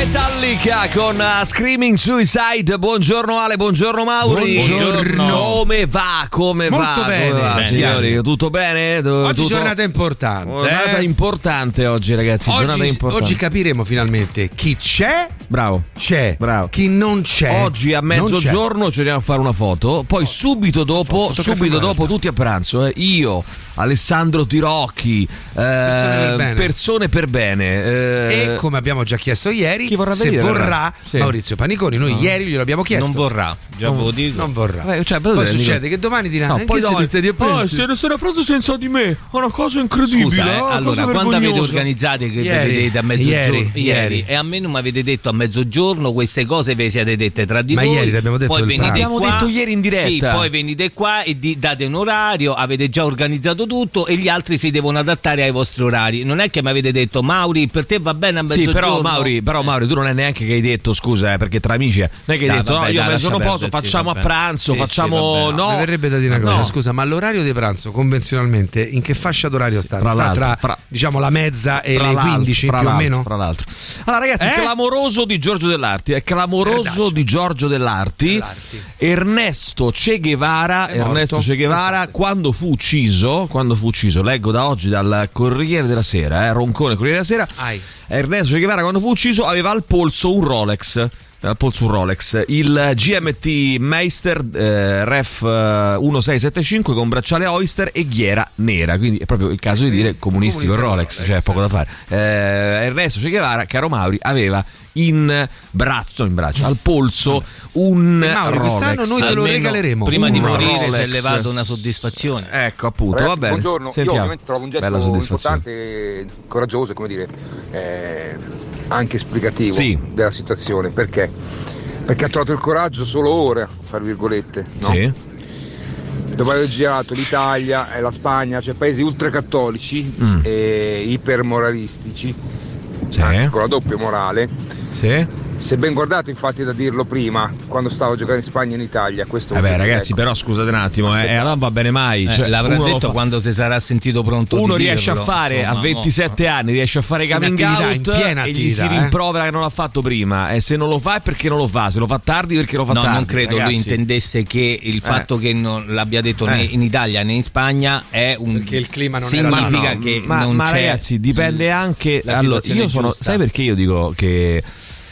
Metallica con uh, Screaming Suicide. Buongiorno Ale, buongiorno Mauri. Buongiorno. Come va? Come Molto va? bene. Come va, Bene. signori? Tutto bene? Oggi Tutto... giornata importante. Giornata eh? importante oggi, ragazzi. Oggi, importante. oggi capiremo finalmente chi c'è, Bravo. c'è, Bravo. chi non c'è. Oggi a mezzogiorno ci andiamo a fare una foto, poi subito dopo, subito dopo tutti a pranzo, eh, io, Alessandro Tirocchi, eh, per bene. persone per bene. eh, E come abbiamo già chiesto ieri, Chi vorrà se venire, vorrà. Sì. Maurizio Paniconi, noi ieri glielo abbiamo chiesto. Non vorrà, già ve lo dico. Non vorrà. Vabbè, cioè, Poi dico- succede che domani dirà No, "Eh, poi siete di Ah, appunti?" se ne sono preso senza di me. È una cosa incredibile. Scusa, eh, è una allora, cosa quando avete organizzate che Ieri, vedete a mezzogiorno ieri, ieri. e a me non mi avete detto a mezzogiorno queste cose ve le siete dette tra di Ma voi. ieri l'abbiamo detto poi il venite pranzo. L'abbiamo qua, detto ieri in diretta. Sì, poi venite qua e di- date un orario, avete già organizzato tutto e gli altri si devono adattare ai vostri orari. Non è che mi avete detto Mauri, per te va bene a Sì, mezzogiorno. però Mauri, però Mauri, tu non è neanche che hai detto scusa, eh, perché tra amici, eh, non è che hai Dai, detto vabbè, no, io a mezzogiorno posso, perdere, sì, facciamo a pranzo, Sì, sì, facciamo vabbè. no. Mi verrebbe da dire una cosa, No. scusa, ma l'orario di pranzo convenzionalmente in che fascia d'orario sta? Fra sta l'altro, tra fra- diciamo la mezza e le l'altro, 15 fra più o l'altro, meno? Fra l'altro. Allora, ragazzi, Eh? clamoroso di Giorgio Dell'Arti. È clamoroso Verdaccio. di Giorgio Dell'Arti. Dell'Arti. Ernesto Che Guevara. Ernesto Che Guevara, Pensate. quando fu ucciso, quando fu ucciso, leggo da oggi dal Corriere della Sera, eh, Roncone, Corriere della Sera. Ai. Ernesto Che Guevara, quando fu ucciso, aveva al polso un Rolex. Al polso un Rolex, il GMT Meister eh, Ref eh, 1675 con bracciale Oyster e ghiera nera. Quindi è proprio il caso di dire comunistico il Comunista Rolex, Rolex. cioè poco da fare. Eh, Ernesto Che Guevara, caro Mauri, aveva in braccio, in braccio, al polso un E Mauri, Rolex. quest'anno noi te lo Almeno regaleremo. Prima di Un morire si è levato una soddisfazione. Ecco, appunto, Ragazzi, va bene. buongiorno, io Sentiamo. ovviamente trovo un gesto Bella soddisfazione. importante, coraggioso come dire, eh, anche esplicativo Sì. della situazione. Perché? Perché ha trovato il coraggio solo ora, fra virgolette. No? Sì. Dopo aver girato l'Italia e la Spagna, cioè paesi ultracattolici Mm. e ipermoralistici, Sì. anzi con la doppia morale. Sì. Se ben guardato, infatti, da dirlo prima, quando stavo a giocare in Spagna e in Italia, questo Vabbè, ecco. ragazzi, però scusate un attimo, eh, eh, allora non va bene mai. Eh, Cioè, l'avrà detto fa- quando si sarà sentito pronto uno di riesce dirlo, a fare insomma, a 27 anni riesce a fare coming attività, out in piena e gli si attività, eh. rimprovera che non l'ha fatto prima e se non lo fa è perché non lo fa se lo fa tardi perché lo fa No, tardi non credo ragazzi. lui intendesse che il fatto che non l'abbia detto né in Italia né in Spagna è un Perché il clima non era significa No, no, che ma, non ma c'è ragazzi dipende anche allora, io sono sai perché io dico che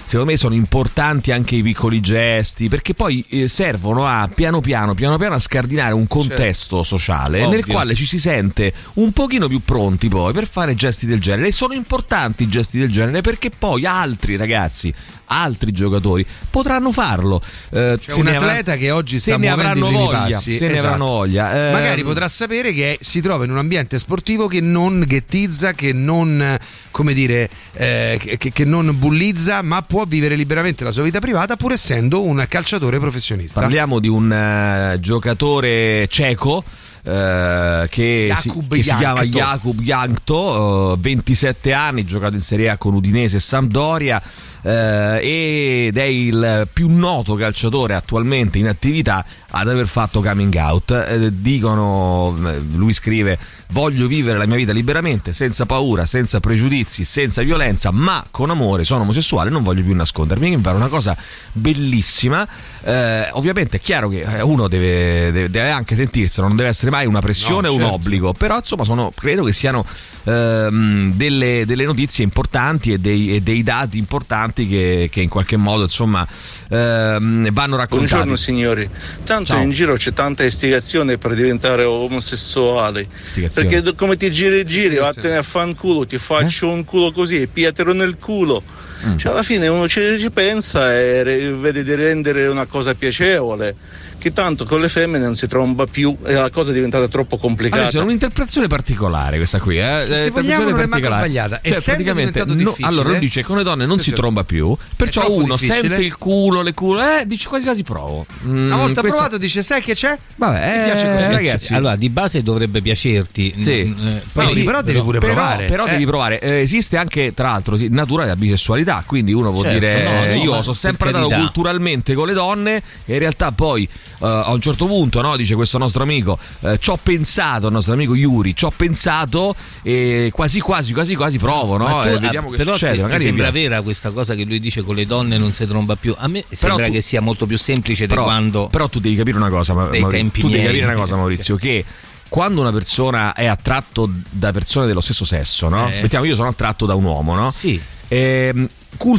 Secondo me sono importanti anche i piccoli gesti perché poi eh, servono a piano piano, piano piano a scardinare un contesto sociale nel Ovvio. quale ci si sente un pochino più pronti poi per fare gesti del genere e sono importanti i gesti del genere perché poi altri ragazzi, altri giocatori potranno farlo. Eh, C'è se un ne atleta che oggi se sta ne muovendo avranno voglia, passi, se ne esatto. avranno voglia. Eh, Magari potrà sapere che si trova in un ambiente sportivo che non ghettizza, che non, come dire, eh, che, che non bullizza, ma può vivere liberamente la sua vita privata pur essendo un calciatore professionista. Parliamo di un eh, giocatore ceco. eh, che, si, che si chiama. Jakub Jankto, eh, 27 anni, giocato in Serie A con Udinese e Sampdoria eh, ed è il più noto calciatore attualmente in attività ad aver fatto coming out. Eh, dicono, eh, lui scrive, voglio vivere la mia vita liberamente, senza paura, senza pregiudizi, senza violenza, ma con amore, sono omosessuale, non voglio più nascondermi. Mi pare una cosa bellissima. Eh, ovviamente è chiaro che eh, uno deve, deve- deve anche sentirselo, non deve essere mai una pressione No, o un certo. obbligo, però insomma sono, credo che siano ehm, delle, delle notizie importanti e dei, e dei dati importanti che, che in qualche modo insomma ehm, vanno raccontati. Buongiorno signori, tanto Ciao. in giro c'è tanta istigazione per diventare omosessuali. Perché come ti giri e giri, vattene a fanculo, ti faccio un culo così, piatelo nel culo. Mm. Cioè, alla fine uno ci, ci pensa e re- vede di rendere una cosa piacevole. Che tanto con le femmine non si tromba più e la cosa è diventata troppo complicata. Adesso è un'interpretazione particolare questa qui, eh? Se Eh, vogliamo non è manco sbagliata, Cioè, essendo praticamente no- difficile- allora lui dice con le donne non si tromba più. Perciò uno difficile. sente il culo, le culo, eh, dice quasi quasi provo. Mm, Una volta questa- provato dice sai che c'è? Vabbè, Mi piace eh, così. ragazzi. Allora, di base dovrebbe piacerti. Sì. Mm, eh, Poi Mauri, sì, però devi pure però, provare. Però Eh. devi provare. Eh, esiste anche, tra l'altro, sì, natura della bisessualità. Quindi uno può Certo, dire: no, no, eh, Io sono sempre andato culturalmente con le donne. E in realtà, poi eh, a un certo punto, no, dice questo nostro amico, eh, ci ho pensato, il nostro amico Yuri, ci ho pensato e quasi, quasi, quasi, quasi provo. No? Tu, E ah, vediamo che però succede. ti, ti Magari sembra via. vera questa cosa che lui dice con le donne non si tromba più? A me sembra tu- che sia molto più semplice di però, quando però tu devi capire una cosa, Maurizio, tu devi capire una cosa, Maurizio, che quando una persona è attratto da persone dello stesso sesso, no? Eh. Mettiamo io sono attratto da un uomo, no? Sì. Ehm,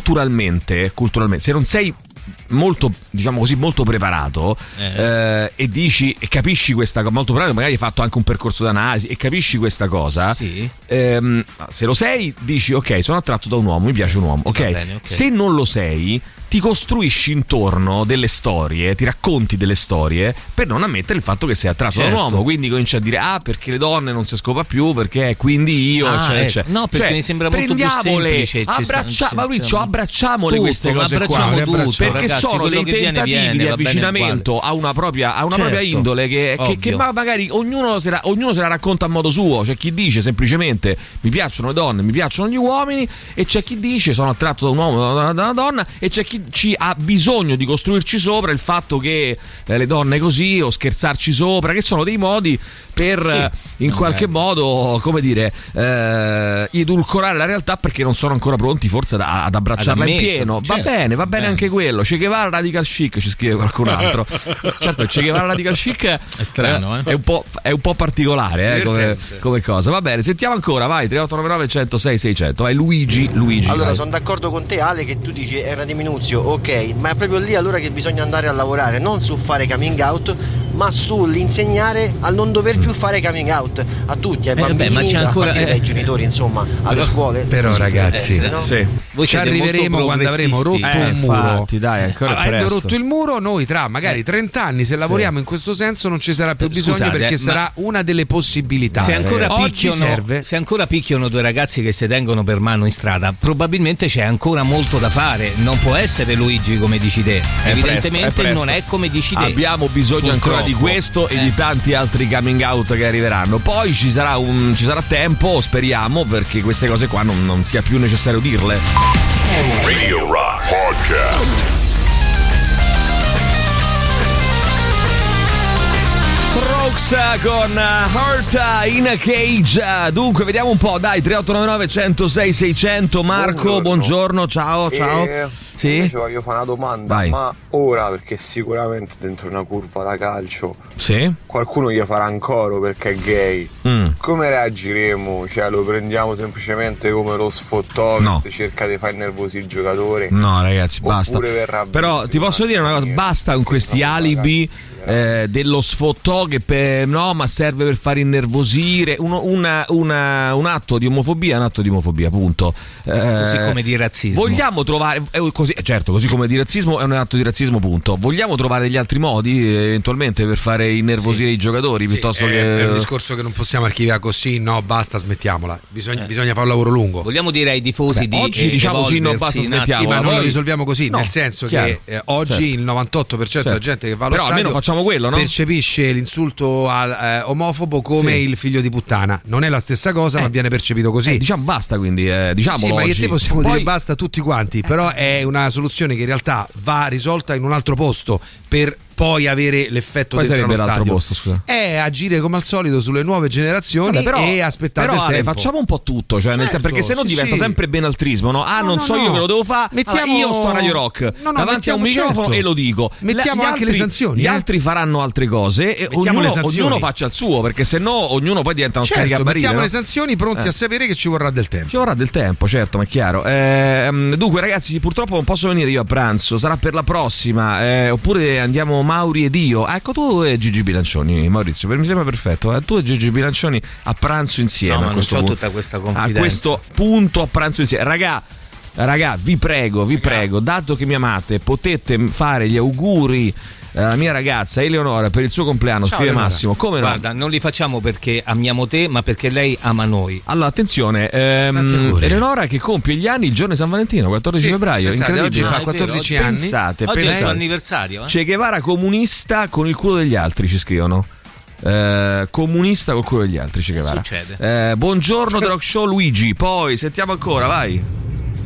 culturalmente, culturalmente, se non sei molto diciamo così molto preparato Eh. eh, e dici e capisci questa cosa molto preparato magari hai fatto anche un percorso d'analisi e capisci questa cosa Sì. ehm, se lo sei dici ok sono attratto da un uomo mi piace un uomo ok, bene, ok. se non lo sei ti costruisci intorno delle storie, ti racconti delle storie per non ammettere il fatto che sei attratto da un Certo. uomo. Quindi cominci a dire: Ah, perché le donne non si scopa più, perché quindi io. Ah, eccetera, eh. eccetera. No, perché Cioè, mi sembra molto più semplice, abbraccia- ci- Maurizio, ci- abbracciamole Tutto, queste cose qua. abbracciamo le tutto. Perché ragazzi, sono dei che viene, tentativi viene, di avvicinamento a una propria, a una Certo, propria indole che, che- che ma magari ognuno se, la, ognuno se la racconta a modo suo. C'è chi dice semplicemente mi piacciono le donne, mi piacciono gli uomini, e c'è chi dice sono attratto da un uomo, da, da una donna, e c'è chi ci ha bisogno di costruirci sopra il fatto che eh, le donne così o scherzarci sopra, che sono dei modi per Sì. eh, in qualche modo, come dire, eh, edulcorare la realtà perché non sono ancora pronti forse ad, ad abbracciarla in ammetterlo, pieno. Va certo, bene, va bene bene. anche quello. Che Guevara Radical Chic ci scrive qualcun altro. certo, Che Guevara Radical Chic è strano, eh? È un po', è un po' particolare eh, come, come cosa. Va bene, sentiamo ancora, vai 3899 106 600. Vai Luigi, Luigi. Allora, vai. sono d'accordo con te, Ale, che tu dici era di Minuzio, ok, ma è proprio lì allora che bisogna andare a lavorare, non su fare coming out, ma sull'insegnare a non dover più fare coming out a tutti, ai Eh, bambini, beh, ma ancora- eh. genitori, insomma, alle scuole. però, Così deve ragazzi, essere, no? Sì. Voi Ci arriveremo quando avremo rotto. Eh, un muro. infatti, dai, ancora Avendo presto. rotto il muro, noi tra magari 30 anni, se lavoriamo in questo senso, non ci sarà più bisogno Scusate, perché ma- sarà una delle possibilità. Se ancora, Oggi picchiano, serve. se ancora picchiano due ragazzi che si tengono per mano in strada, probabilmente c'è ancora molto da fare. Non può essere Luigi come dici te. È Evidentemente presto, è presto. non è come dici te. Abbiamo bisogno ancora di Purtroppo. questo e Eh. di tanti altri coming out che arriveranno. Poi ci sarà, un, ci sarà tempo, speriamo, perché queste cose qua non, non sia più necessario dirle. Radio Rock Podcast. Strokes con uh, Hurt in a Cage. Uh, Dunque, vediamo un po', dai, 3899 106 600. Marco, buongiorno, Buongiorno. ciao, ciao. Eh, Sì? Invece voglio fare una domanda, Vai. ma ora perché sicuramente dentro una curva da calcio Sì? qualcuno gli farà un coro perché è gay. Mm. Come reagiremo? Cioè lo prendiamo semplicemente come lo sfottò No. che cerca di far nervosire il giocatore? No, ragazzi, basta. Però ti posso dire una cosa: basta con questi alibi ragazzi, eh, dello sfottò che per, no, ma serve per far innervosire. Uno- una- una- un atto di omofobia è un atto di omofobia, punto. Eh, Così come di razzismo. Vogliamo trovare, eh, così, certo, così come di razzismo è un atto di razzismo, punto. Vogliamo trovare degli altri modi eh, eventualmente per fare innervosire i giocatori Sì, piuttosto è, che. è un discorso che non possiamo archiviare così, no, basta, smettiamola. Bisogna, bisogna fare un lavoro lungo. Vogliamo dire ai tifosi Beh, di oggi eh, diciamo sì, no, basta, evolversi un smettiamo. Sì, ma non lo risolviamo così, No, nel senso chiaro. che eh, oggi Certo. il 98% della gente che va allo Però stadio almeno facciamo quello, no? percepisce l'insulto al, eh, omofobo come Sì. il figlio di puttana. Non è la stessa cosa, Eh. ma viene percepito così. Eh, diciamo basta, quindi eh, diciamo. sì, ma io e te possiamo Poi, dire basta tutti quanti, però è una soluzione che in realtà va risolta in un altro posto per poi avere l'effetto Quale dentro sarebbe l'altro posto, scusa? È agire come al solito sulle nuove generazioni Vabbè, però, e aspettare però, Ale, facciamo un po' tutto, cioè, Certo, perché se no sì, diventa sì. sempre benaltrismo, no? Ah, No, non no, so io che lo devo fare. Mettiamo- io sto a Radio Rock davanti a un microfono certo. e lo dico. Mettiamo anche le sanzioni, Gli eh. altri faranno altre cose e ognuno, faccia il suo, perché se no ognuno poi diventa un Certo, scaricabarile. mettiamo le sanzioni pronti Eh. a sapere che ci vorrà del tempo. Ci vorrà del tempo, certo, ma è chiaro. Ehm, dunque, ragazzi, purtroppo non posso venire io a pranzo, sarà per la prossima. eh, oppure andiamo Mauri ed io. Ecco, tu e Gigi Bilancioni, Maurizio, per- mi sembra perfetto. eh, Tu e Gigi Bilancioni a pranzo insieme. No, ma a non questo c'ho punto. tutta questa A confidenza. questo punto a pranzo insieme. Raga. Raga, vi prego, vi prego, dato che mi amate, potete fare gli auguri la mia ragazza Eleonora per il suo compleanno, Ciao, scrive Eleonora. Massimo. Come no? Guarda, non li facciamo perché amiamo te, ma perché lei ama noi. Allora, attenzione, ehm. Eleonora che compie gli anni il giorno di San Valentino, 14 Sì, febbraio. pensate, incredibile. oggi fa Ah, è vero, 14 oggi- anni. Pensate, Oggi è il pensate. suo anniversario, eh? Che Guevara comunista con il culo degli altri, ci scrivono. Eh, comunista col culo degli altri, Che Guevara. Succede. Eh, buongiorno The Rock Show Luigi, poi sentiamo ancora, vai.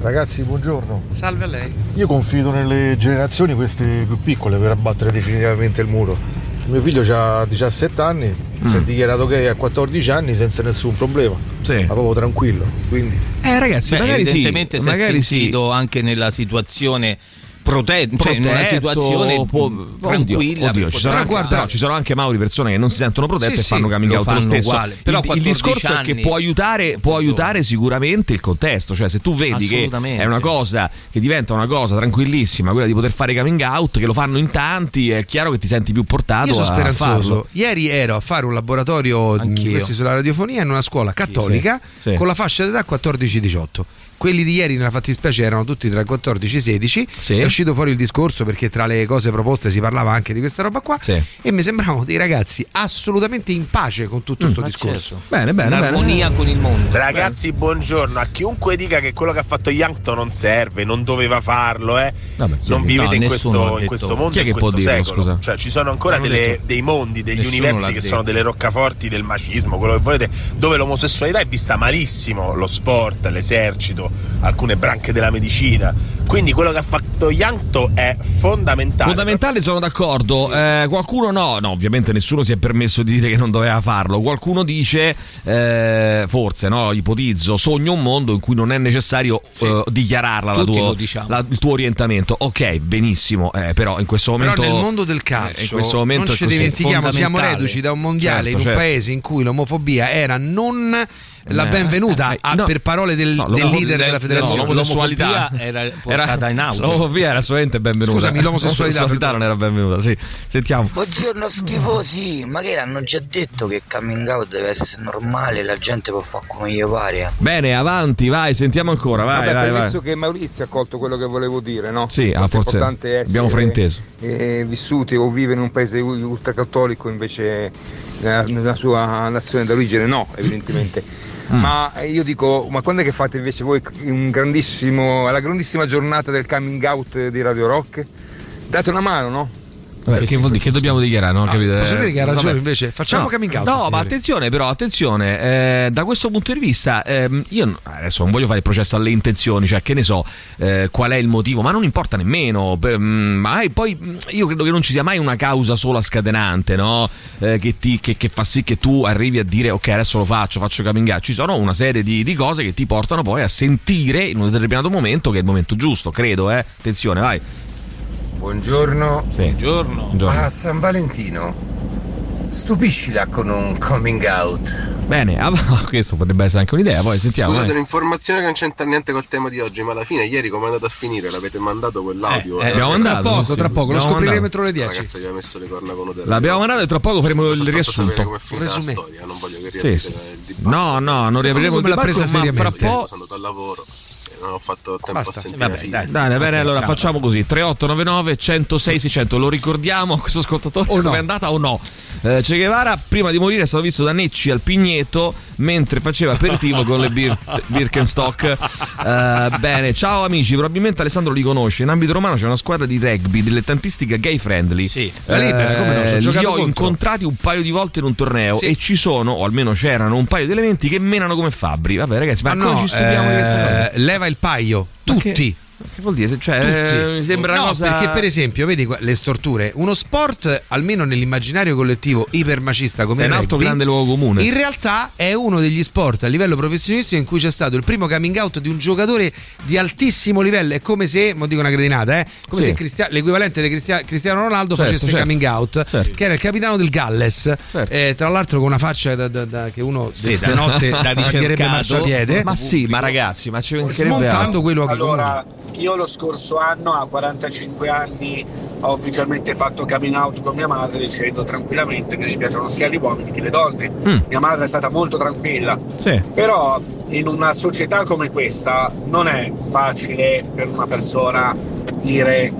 Ragazzi, buongiorno. Salve a lei. Io confido nelle generazioni queste più piccole per abbattere definitivamente il muro. Mio figlio ha 17 anni, si è dichiarato gay a 14 anni senza nessun problema. Sì. Ma proprio tranquillo. Quindi Eh ragazzi, Beh, magari sì, evidentemente si magari è sì. sentito anche nella situazione protetta, cioè in una Protetto, situazione può- tranquilla. Oddio, ci anche, guarda- però ci sono anche Mauri persone che non si sentono protette Sì, e fanno sì, coming out lo stesso. uguale. Però il, il 14 discorso è che anni- può aiutare, può aiutare sicuramente il contesto, cioè se tu vedi che è una cosa che diventa una cosa tranquillissima, quella di poter fare coming out, che lo fanno in tanti, è chiaro che ti senti più portato Io sono a speranzoso. farlo. Ieri ero a fare un laboratorio Anch'io. questi sulla radiofonia in una scuola cattolica Sì, sì. con la fascia d'età 14-18. Quelli di ieri nella fattispecie erano tutti tra i 14 e i 16. Sì. È uscito fuori il discorso perché tra le cose proposte si parlava anche di questa roba qua. Sì. E mi sembravano dei ragazzi assolutamente in pace con tutto questo Ma discorso. certo. Bene, bene, in bene. armonia con il mondo. Ragazzi, buongiorno. A chiunque dica che quello che ha fatto Yankton non serve, non doveva farlo, eh. Vabbè, non vivete no, in, questo, in questo mondo, Chi è in che può questo dirlo, secolo. scusa? Cioè, ci sono ancora delle- dei mondi, degli Nessuno universi che detto. sono delle roccaforti del macismo, quello che volete, dove l'omosessualità è vista malissimo, lo sport, l'esercito, alcune branche della medicina. Quindi quello che ha fatto Yankton è fondamentale. Fondamentale, sono d'accordo. Eh, qualcuno no, no, ovviamente nessuno si è permesso di dire che non doveva farlo. Qualcuno dice, eh, forse, no, ipotizzo, sogno un mondo in cui non è necessario eh, dichiararla la tua- diciamo. la- il tuo orientamento. Ok, benissimo, eh, però in questo Però momento... nel mondo del eh, calcio in questo momento non ci dimentichiamo, siamo reduci da un mondiale Certo, in un certo. paese in cui l'omofobia era non la Eh, benvenuta eh, a- no. per parole del, No, del leader del- della federazione. no, l'omosessualità era portata in auge. L'omofobia era assolutamente benvenuta. Scusami, l'omosessualità, L'omosessualità non era benvenuta, sì. Sentiamo. Buongiorno schifosi, ma che hanno già detto che coming out deve essere normale, la gente può fare come gli pare. Bene, avanti, vai, sentiamo ancora, vai, Vabbè, vai, vai. che Maurizio ha colto quello che volevo dire, no? Sì, ah, forse abbiamo frainteso. eh, vissuti o vive in un paese ultracattolico invece nella, nella sua nazione d'origine no, evidentemente. Mm. Ma eh, io dico, ma quando è che fate invece voi alla grandissima giornata del coming out di Radio Rock? Date una mano, no? Vabbè, che, vuol dire? Che dobbiamo dichiarare? No? Capite? posso dire che ha ragione Vabbè. invece? Facciamo no, coming out, No, signori. ma attenzione, però, attenzione. eh, da questo punto di vista, ehm, io adesso non voglio fare il processo alle intenzioni, cioè che ne so eh, qual è il motivo, ma non importa nemmeno. per- mm, ma poi mm, io credo che non ci sia mai una causa sola scatenante, no? Eh, che, ti- che- che fa sì che tu arrivi a dire ok, adesso lo faccio, faccio coming out. Ci sono una serie di, di cose che ti portano poi a sentire in un determinato momento che è il momento giusto, credo, eh. Attenzione, vai. Buongiorno. Sì. Buongiorno. Buongiorno. A San Valentino, stupiscila con un coming out. Bene, ah, questo potrebbe essere anche un'idea, poi sentiamo. Scusate, vai. un'informazione che non c'entra niente col tema di oggi, ma alla fine ieri come è andato a finire? L'avete mandato quell'audio? Eh, eh, abbiamo mandato, Tra poco, sì, tra poco, lo abbiamo scopriremo entro le La 10. ragazza che ha messo le corna con Odero. L'abbiamo mandato e tra poco faremo il riassunto. come è finita la storia, non voglio che Sì, riaprite sì. il dibattito. No, no, non riapriremo il dibattito, presa ma fra seriamente. po'. Sono andato al lavoro non ho fatto tempo Basta. a sentire Vabbè, dai. Dai, bene, Ok, allora ciao. facciamo così: 3899 106 600. Lo ricordiamo a questo ascoltatore O no? come è andata o no? Eh, che Guevara, prima di morire, è stato visto da Necci al Pigneto mentre faceva aperitivo con le Bir- Birkenstock. Eh, bene, ciao amici. Probabilmente Alessandro li conosce. In ambito romano c'è una squadra di rugby dilettantistica gay friendly. Sì. La Libera, come no, ci ho Eh, giocato li ho contro. incontrati un paio di volte in un torneo Sì. e ci sono, o almeno c'erano, un paio di elementi che menano come fabbri. Vabbè, ragazzi, ma, Ma come no, ci studiamo di questa cosa? eh, leva il paio, Ma tutti. Che vuol dire? Cioè, Tutti. eh, mi sembra no, una cosa. perché per esempio, vedi qua- le storture, uno sport, almeno nell'immaginario collettivo ipermacista come È il un altro rugby, grande luogo comune. In realtà è uno degli sport a livello professionistico in cui c'è stato il primo coming out di un giocatore di altissimo livello. È come se, mo dico una gradinata, eh, come Sì. se Cristia- l'equivalente di Cristia- Cristiano Ronaldo Certo, facesse certo. coming out, Certo. che era il capitano del Galles. Certo. Eh, tra l'altro con una faccia da- da- da- che uno Sì, da- notte da marciapiede. Ma sì, ma ragazzi, ma ci mancherebbe Smontando altro. quei luoghi Allora, io lo scorso anno, a 45 anni, ho ufficialmente fatto coming out con mia madre dicendo tranquillamente che mi piacciono sia gli uomini che le donne. Mm. Mia madre è stata molto tranquilla. Sì. Però in una società come questa non è facile per una persona dire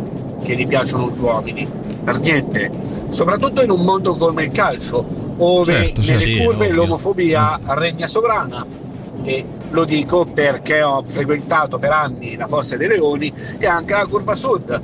che gli piacciono gli uomini. per niente, soprattutto in un mondo come il calcio, dove Certo, nelle sì, curve ovvio. l'omofobia regna sovrana. E lo dico perché ho frequentato per anni la Fossa dei Leoni e anche la curva sud.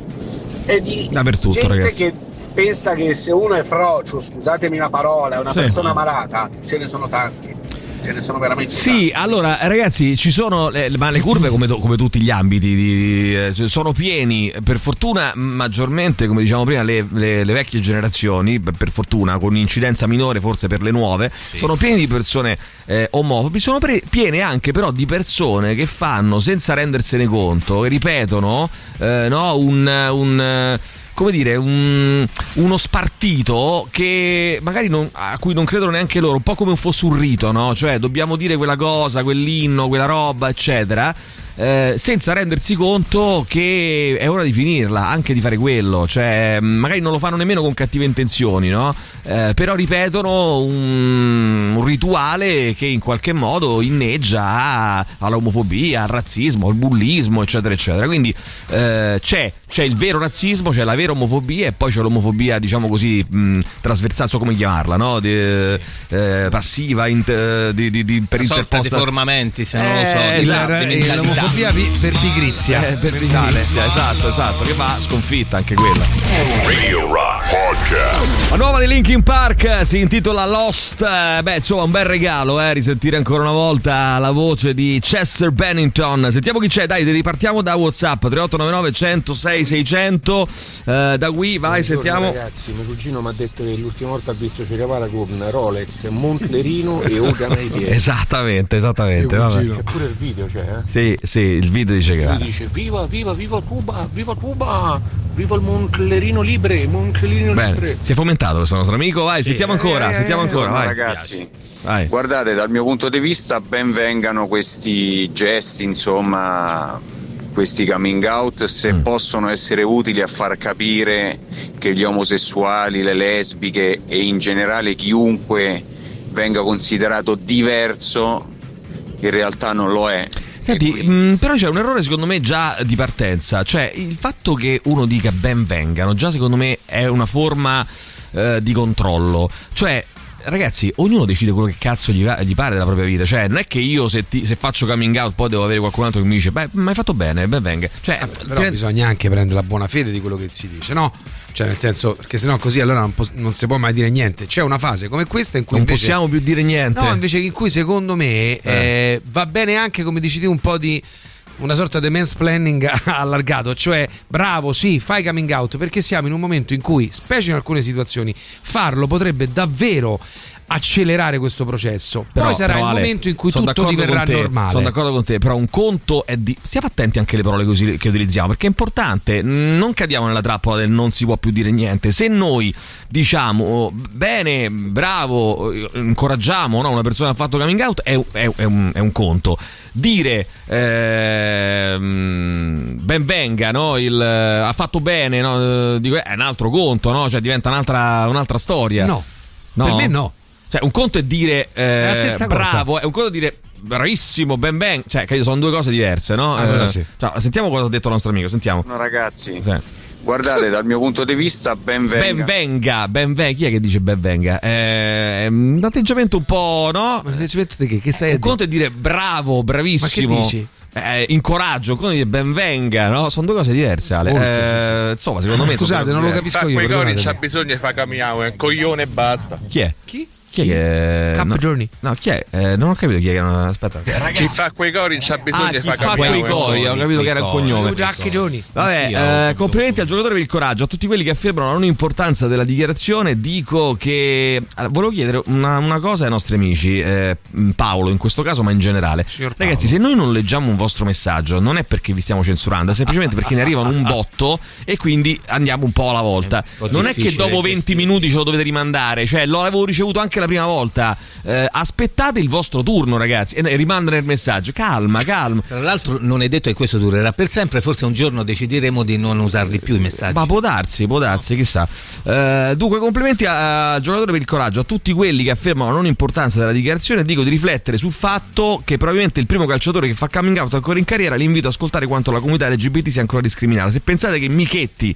E di Dappertutto, gente ragazzi. che pensa che se uno è frocio, scusatemi la parola, è una Sì. persona malata, ce ne sono tanti. Ce ne sono veramente Sì, allora ragazzi, ci sono, eh, ma le curve come, come tutti gli ambiti di- eh, sono pieni, per fortuna maggiormente, come diciamo prima, le, le- le vecchie generazioni, per fortuna, con incidenza minore forse per le nuove, sono pieni di persone eh, omofobi, sono pre- piene anche però di persone che fanno senza rendersene conto e ripetono eh, no, un... un come dire, un- uno spartito che magari non- a cui non credono neanche loro, un po' come fosse un rito, no? Cioè, dobbiamo dire quella cosa, quell'inno, quella roba, eccetera. eh, senza rendersi conto che è ora di finirla, anche di fare quello, cioè magari non lo fanno nemmeno con cattive intenzioni, no? Eh, però ripetono un, un rituale che in qualche modo inneggia all'omofobia, al razzismo, al bullismo, eccetera, eccetera. Quindi eh, c'è, c'è il vero razzismo, c'è la vera omofobia e poi c'è l'omofobia, diciamo così, mh, trasversale, so come chiamarla, no? Di, eh, passiva, int- di, di, di- per sorta di interposta. formamenti, se non lo so, Eh, esatto, di eh, mentalità. L'omofobia vi- per pigrizia. Eh, per pigrizia, esatto, esatto, che va sconfitta anche quella. Radio Rock Podcast. La nuova di Linkin Park si intitola Lost. Eh, Beh, insomma, un bel regalo, eh, risentire ancora una volta la voce di Chester Bennington. Sentiamo chi c'è, dai, ripartiamo da WhatsApp 3899 106 600. Eh, da qui, vai, Buongiorno, sentiamo. Ragazzi, mio cugino mi ha detto che l'ultima volta ha visto Cerevara con Rolex, Montlerino e Ogana ai piedi. Esattamente, esattamente. C'è pure il video, c'è, eh? Sì, sì, il video dice che Lui dice viva, viva, viva Cuba, viva Cuba, viva il Montlerino Libre, Montlerino Bene, Libre. si è fomentato questo nostro amico. Vai, sentiamo ancora, sentiamo ancora. Vai. ragazzi. Vai. Guardate, dal mio punto di vista ben vengano questi gesti, insomma, questi coming out se Mm. possono essere utili a far capire che gli omosessuali, le lesbiche e in generale chiunque venga considerato diverso in realtà non lo è. Senti, mh, però c'è un errore secondo me già di partenza, cioè il fatto che uno dica ben vengano, già secondo me è una forma eh, di controllo, cioè ragazzi ognuno decide quello che cazzo gli, va- gli pare della propria vita, cioè non è che io se, ti- se faccio coming out poi devo avere qualcun altro che mi dice beh ma hai fatto bene, ben venga, cioè Però bisogna anche prendere la buona fede di quello che si dice, no? Cioè, nel senso, perché sennò così allora non, pos- non si può mai dire niente. C'è una fase come questa in cui non invece. possiamo più dire niente. No, invece in cui secondo me eh, va bene anche, come dici tu, un po' di una sorta di mansplaining allargato, cioè bravo, sì, fai coming out, perché siamo in un momento in cui, specie in alcune situazioni, farlo potrebbe davvero accelerare questo processo. Poi Però- sarà però, il Ale, momento in cui tutto diverrà te, normale. Sono d'accordo con te, però un conto è di. Stiamo attenti anche alle parole che, che utilizziamo, perché è importante. Non cadiamo nella trappola del non si può più dire niente. Se noi diciamo oh, bene, bravo, eh, incoraggiamo no, una persona che ha fatto coming out, è, è- è un, è un conto. Dire ehm, ben venga, no, il, eh, ha fatto bene, no, eh, dico, è un altro conto, no? cioè diventa un'altra, un'altra storia. No. Per me no. Cioè, un conto è dire eh, la stessa cosa. bravo, è un conto è dire bravissimo, ben ben. Cioè, che sono due cose diverse, no? Ah, quello Eh, sì. cioè, sentiamo cosa ha detto il nostro amico, sentiamo. No, ragazzi, Sì. guardate, dal mio punto di vista ben venga. Ben venga, ben venga. Chi è che dice ben venga? Eh, È un atteggiamento un po', no? Un atteggiamento di che? Che stai a Un conto è dire bravo, bravissimo. Ma che dici? Eh, incoraggio, un conto è dire ben venga, no? Sono due cose diverse, Ale. Molto, Eh, sì, sì. Insomma, secondo me. Scusate, non lo capisco Fa io. quei cori c'ha bisogno di fare camiamo, è un coglione e basta. Chi è? Chi? Chi è che. Cap no, Journey. No, chi è? Eh, non ho capito chi è. Aspetta. Chi fa quei cori non c'ha bisogno Ah, di chi fare fa quei cori, ho capito che era il cognome. Giacchi Giorni. Vabbè, eh, complimenti al giocatore per il coraggio. A tutti quelli che affermano la non importanza della dichiarazione, dico che. allora, volevo chiedere una, una cosa ai nostri amici, eh, Paolo in questo caso, ma in generale. Ragazzi, se noi non leggiamo un vostro messaggio, non è perché vi stiamo censurando, è semplicemente perché ne arrivano un botto e quindi andiamo un po' alla volta. po' Non è che dopo 20 gestire. minuti ce lo dovete rimandare, cioè lo avevo ricevuto anche la prima volta. Eh, aspettate il vostro turno, ragazzi, e rimandare il messaggio. Calma, calma. Tra l'altro non è detto che questo durerà per sempre, forse un giorno decideremo di non usarli più i messaggi. Ma può darsi, può darsi, chissà. Eh, dunque, complimenti al giocatore per il coraggio, a tutti quelli che affermano la non importanza della dichiarazione. Dico di riflettere sul fatto che probabilmente il primo calciatore che fa coming out ancora in carriera. Li invito ad ascoltare quanto la comunità LGBT sia ancora discriminata. Se pensate che Michetti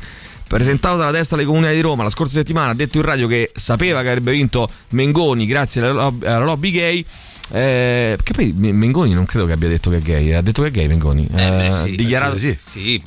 presentato dalla destra alle comunità di Roma la scorsa settimana, ha detto in radio che sapeva che avrebbe vinto Mengoni grazie alla lobby, alla lobby gay. Eh, perché poi Mengoni non credo che abbia detto che è gay, ha detto che è gay Mengoni. Eh, beh, Eh, sì, dichiarato- sì, sì.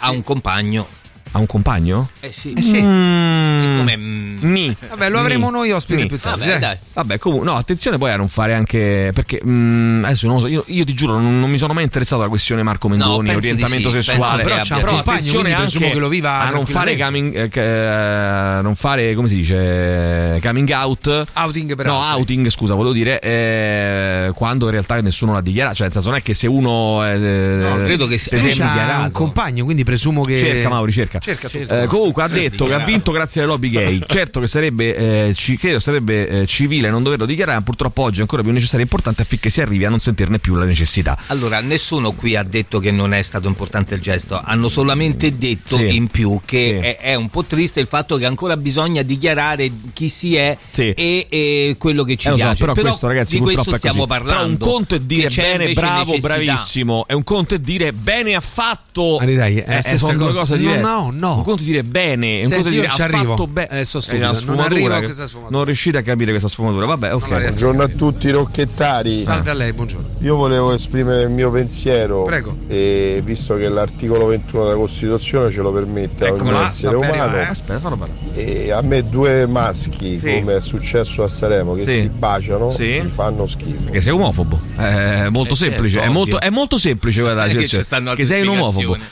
ha un compagno. Ha un compagno? Eh sì. Eh sì. Mm, Come, Ni. Vabbè, lo avremo Ni. noi ospite Ni. più tardi. Vabbè, dai. Vabbè, comunque, no, attenzione poi a non fare anche. Perché mm, adesso non lo so, io, io ti giuro, non, non mi sono mai interessato alla questione Marco Mengoni, penso di orientamento sì, sessuale. penso Però c'ha compagno, attenzione anche che lo viva a non fare coming, eh, che- eh, non fare, come si dice, coming out. Outing per No, outing, scusa, volevo dire, eh, quando in realtà nessuno l'ha dichiarato. Cioè, nel senso, non è che se uno. eh, No, credo che sia- c'ha dichiarato. un compagno, quindi presumo che. Cerca Mauri, cerca. Cerca. Eh, comunque ha detto che ha vinto grazie alle lobby gay. Certo che sarebbe, eh, ci- credo sarebbe eh, civile non doverlo dichiarare, ma purtroppo oggi è ancora più necessario e importante affinché si arrivi a non sentirne più la necessità. Allora, nessuno qui ha detto che non è stato importante il gesto, hanno solamente detto Sì. in più che Sì. è, è un po' triste il fatto che ancora bisogna dichiarare chi si è Sì. e, e quello che ci Eh, lo so, piace. però, questo ragazzi di purtroppo questo è stiamo così. parlando. Però un conto è dire bene, bravo, necessità. bravissimo. E un conto è dire bene ha fatto. Ah, dai, è la Eh, stessa sono due cosa. cose No, diverse. No, no. Un conto dire bene, un Senti, conto dire ci ha arrivo. fatto bene. Eh, sto stupido, una non arrivo a che- questa sfumatura. Non riuscite a capire questa sfumatura. Vabbè, ok. Buongiorno a tutti rocchettari. Salve a lei, buongiorno. Io volevo esprimere il mio pensiero Prego. e visto che l'articolo 21 della Costituzione ce lo permette a ogni là, essere umano arrivare, eh. Aspetta, fallo parlare. e a me due maschi Sì. come è successo a Sanremo che Sì. si baciano Sì. mi fanno schifo. Perché sei omofobo. È molto Eh, semplice. certo, è, molto, è molto semplice guarda, la Non è che che sei un omofobo. spiegazioni.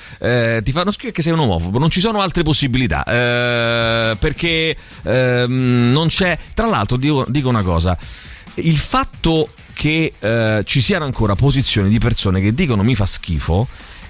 Eh, ti fanno schifo che sei un omofobo. Non ci sono altre possibilità. Eh, perché ehm, non c'è. Tra l'altro, dico, dico una cosa: il fatto che eh, ci siano ancora posizioni di persone che dicono mi fa schifo.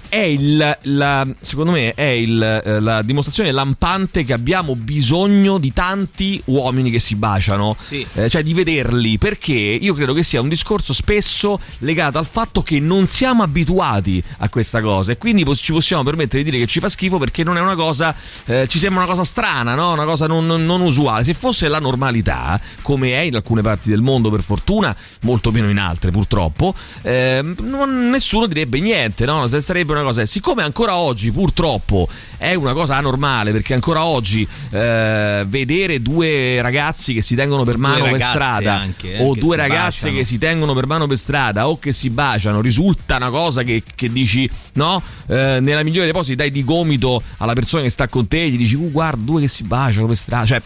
È il, la, secondo me è il, eh, la dimostrazione lampante che abbiamo bisogno di tanti uomini che si baciano Sì. eh, cioè di vederli, perché io credo che sia un discorso spesso legato al fatto che non siamo abituati a questa cosa e quindi ci possiamo permettere di dire che ci fa schifo perché non è una cosa, eh, ci sembra una cosa strana, no? una cosa non, non- usuale. Se fosse la normalità, come è in alcune parti del mondo per fortuna, molto meno in altre purtroppo, ehm, non- nessuno direbbe niente, no? sarebbe una cosa, siccome ancora oggi purtroppo è una cosa anormale perché ancora oggi eh, vedere due ragazzi che si tengono per mano per strada anche, eh, o due ragazze baciano. che si tengono per mano per strada o che si baciano risulta una cosa che, che dici no Eh, nella migliore delle ipotesi dai di gomito alla persona che sta con te e gli dici uh, guarda due che si baciano per strada cioè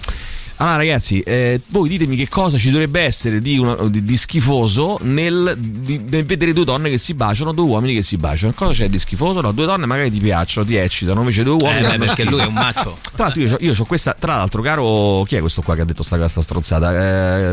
allora ragazzi, eh, voi ditemi che cosa ci dovrebbe essere di, una- di- di schifoso nel, di- vedere due donne che si baciano, due uomini che si baciano. Cosa c'è di schifoso? No, due donne magari ti piacciono, ti eccitano, invece due uomini... Eh, beh, perché lui è un macio. Tra l'altro io, io ho questa, tra l'altro caro, chi è questo qua che ha detto sta, sta stronzata?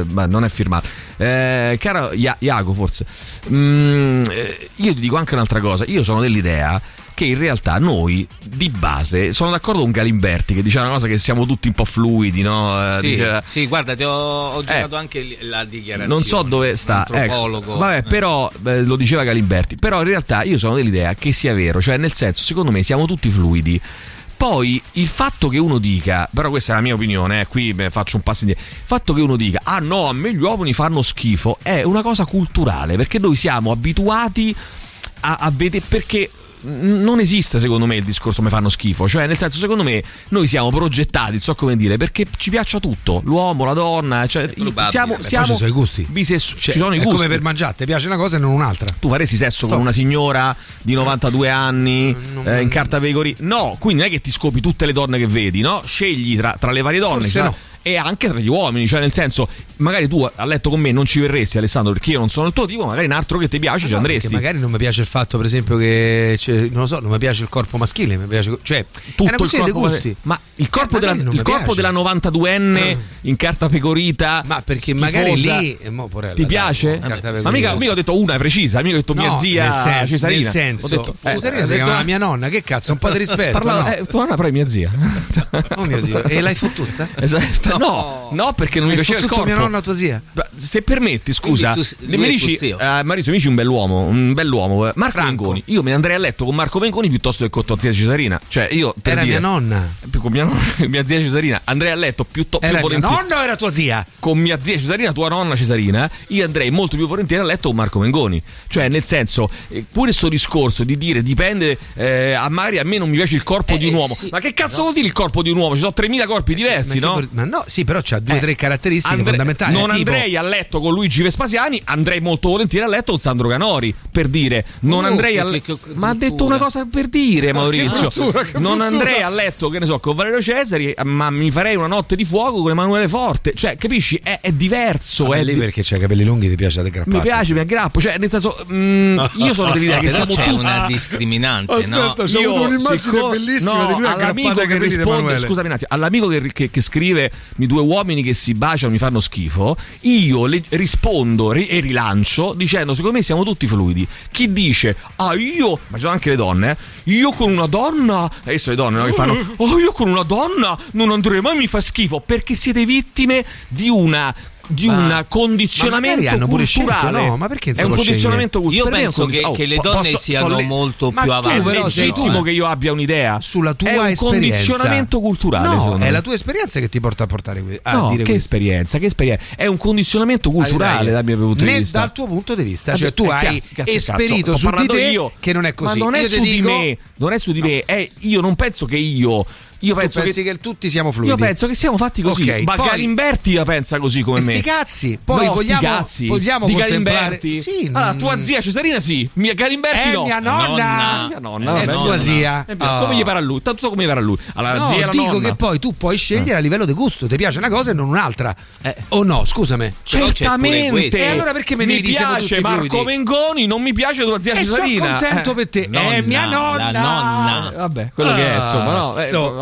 Eh, ma non è firmato. Eh, caro Ia- Iago forse, Mm, eh, io ti dico anche un'altra cosa, io sono dell'idea che in realtà noi di base sono d'accordo con Galimberti che diceva una cosa che siamo tutti un po' fluidi, no? Eh, Sì, diceva- sì, guarda, ti ho, ho girato anche li- la dichiarazione. non so dove sta. Ecco, vabbè, Eh. però eh, lo diceva Galimberti. Però in realtà io sono dell'idea che sia vero, cioè nel senso, secondo me siamo tutti fluidi. Poi il fatto che uno dica, però questa è la mia opinione, eh, qui faccio un passo indietro. Il fatto che uno dica, ah no, a me gli uomini fanno schifo, è una cosa culturale, perché noi siamo abituati a, a vedere, perché non esiste secondo me il discorso mi fanno schifo, cioè nel senso secondo me noi siamo progettati, non so come dire, perché ci piaccia tutto, l'uomo, la donna, cioè probabile. siamo, Beh, siamo ci sono i gusti. bisessu- Cioè, ci sono i è gusti. come per mangiare, ti piace una cosa e non un'altra. Tu faresti sesso Stop. con una signora di 92 anni eh, in carta pecori? No, quindi non è che ti scopi tutte le donne che vedi, no? Scegli tra, tra le varie donne Forse cioè, no. E anche tra gli uomini, cioè nel senso, magari tu a letto con me non ci verresti, Alessandro, perché io non sono il tuo tipo, magari un altro che ti piace ci No, andresti. magari non mi piace il fatto, per esempio, che cioè, non lo so, non mi piace il corpo maschile, mi piace, cioè, è una questione di gusti. Ma il corpo, Eh, della, il corpo della 92enne in carta pecorita. Ma perché schifosa, magari lì eh, mo, porella, ti dai, piace? mo, carta ma mica, mica ho detto una precisa, mica ho detto mia No, zia nel sen- Cesarina. nel senso, ho detto, eh, Cesarina si chiama la mia nonna, che cazzo, un po' di rispetto. Parlava, no? eh, tua nonna però è mia zia. Oh mio Dio, e l'hai fottuta? Esatto. No, no, perché non mi piaceva il corpo. mia nonna, tua zia. Se permetti, scusa, tu- mi dici, zio. eh, Maurizio, mi dici un bell'uomo, un bell'uomo. eh, Marco Mengoni. Io me ne andrei a letto con Marco Mengoni piuttosto che con tua zia Cesarina. Cioè, io per Era dire, mia nonna. più con mia, nonna- mia zia Cesarina andrei a letto piuttosto Era più mia volentieri. nonna o era tua zia? Con mia zia Cesarina, tua nonna Cesarina, io andrei molto più volentieri a letto con Marco Mengoni. Cioè, nel senso, eh, pure questo discorso di dire dipende, eh, a Mari a me non mi piace il corpo di un uomo. Ma che cazzo vuol dire il corpo di un uomo? Ci sono 3000 corpi diversi, Ma, no? che- ma no, sì, però c'ha due o Eh, tre caratteristiche Andre- fondamentali. Non tipo- andrei a letto con Luigi Vespasiani, andrei molto volentieri a letto con Sandro Canori. Per dire, non Oh, andrei che- a che- letto. che Ma ha detto una cosa per dire, Ma che Maurizio. bruttura, che non andrei a letto, che ne so, con Valerio Cesari, ma mi farei una notte di fuoco con Emanuele Forte. Cioè, capisci? È, è diverso. Vabbè, è lì di- perché c'ha i capelli lunghi ti piace da mi piace, mi aggrappo. Cioè, nel senso, mm, io sono dell'idea che siamo c'è tutti. una discriminante, no? Aspetta, c'è Io, avuto un'immagine siccome- bellissima no, di lui aggrappato ai che capelli di risponde, Emanuele. scusami un attimo, all'amico che, che- che scrive due uomini che si baciano mi fanno schifo, io le rispondo ri- e rilancio dicendo secondo me siamo tutti fluidi. Chi dice "Ah, io, ma ci sono anche le donne, eh, io con una donna", adesso le donne no, che fanno "Oh, io con una donna non andrei mai mi fa schifo", perché siete vittime di una di Ma- un ma condizionamento pure culturale. scelto, no? Ma perché è un condizionamento Io culturale. penso che, che le donne siano molto Ma più tu avanti. sei tu, legittimo eh. che io abbia un'idea sulla tua è un esperienza. condizionamento culturale No, è la tua esperienza che ti porta a portare que- a no, dire che questo. esperienza, che esperienza. È un condizionamento culturale dal mio punto di vista. Dal tuo punto di vista, cioè tu eh, hai esperito su di te io. che non è così. Ma non è Io su di me, non è su di me, è io non penso che io io Tu penso pensi che tutti siamo fluidi? Io penso che siamo fatti così. Ok, ma poi- Galimberti la pensa così come me. sti cazzi, poi No, sti vogliamo- cazzi. vogliamo di contemplare- Galimberti. Sì, allora, tua zia Cesarina sì, mia Galimberti È no. mia nonna. Mia nonna, È vabbè, tua zia. Eh, Come gli pare a lui? Tanto so come gli pare a lui. Allora, No, zia la dico nonna. che poi tu puoi scegliere a livello di gusto, ti piace una cosa e non un'altra. O no, scusami. Certamente. E allora perché vedi siamo piace tutti Marco fluidi? Mengoni, non mi piace tua zia E sono Cesarina. contento Eh. per te. È mia nonna. La nonna. Vabbè, quello che è, insomma, no.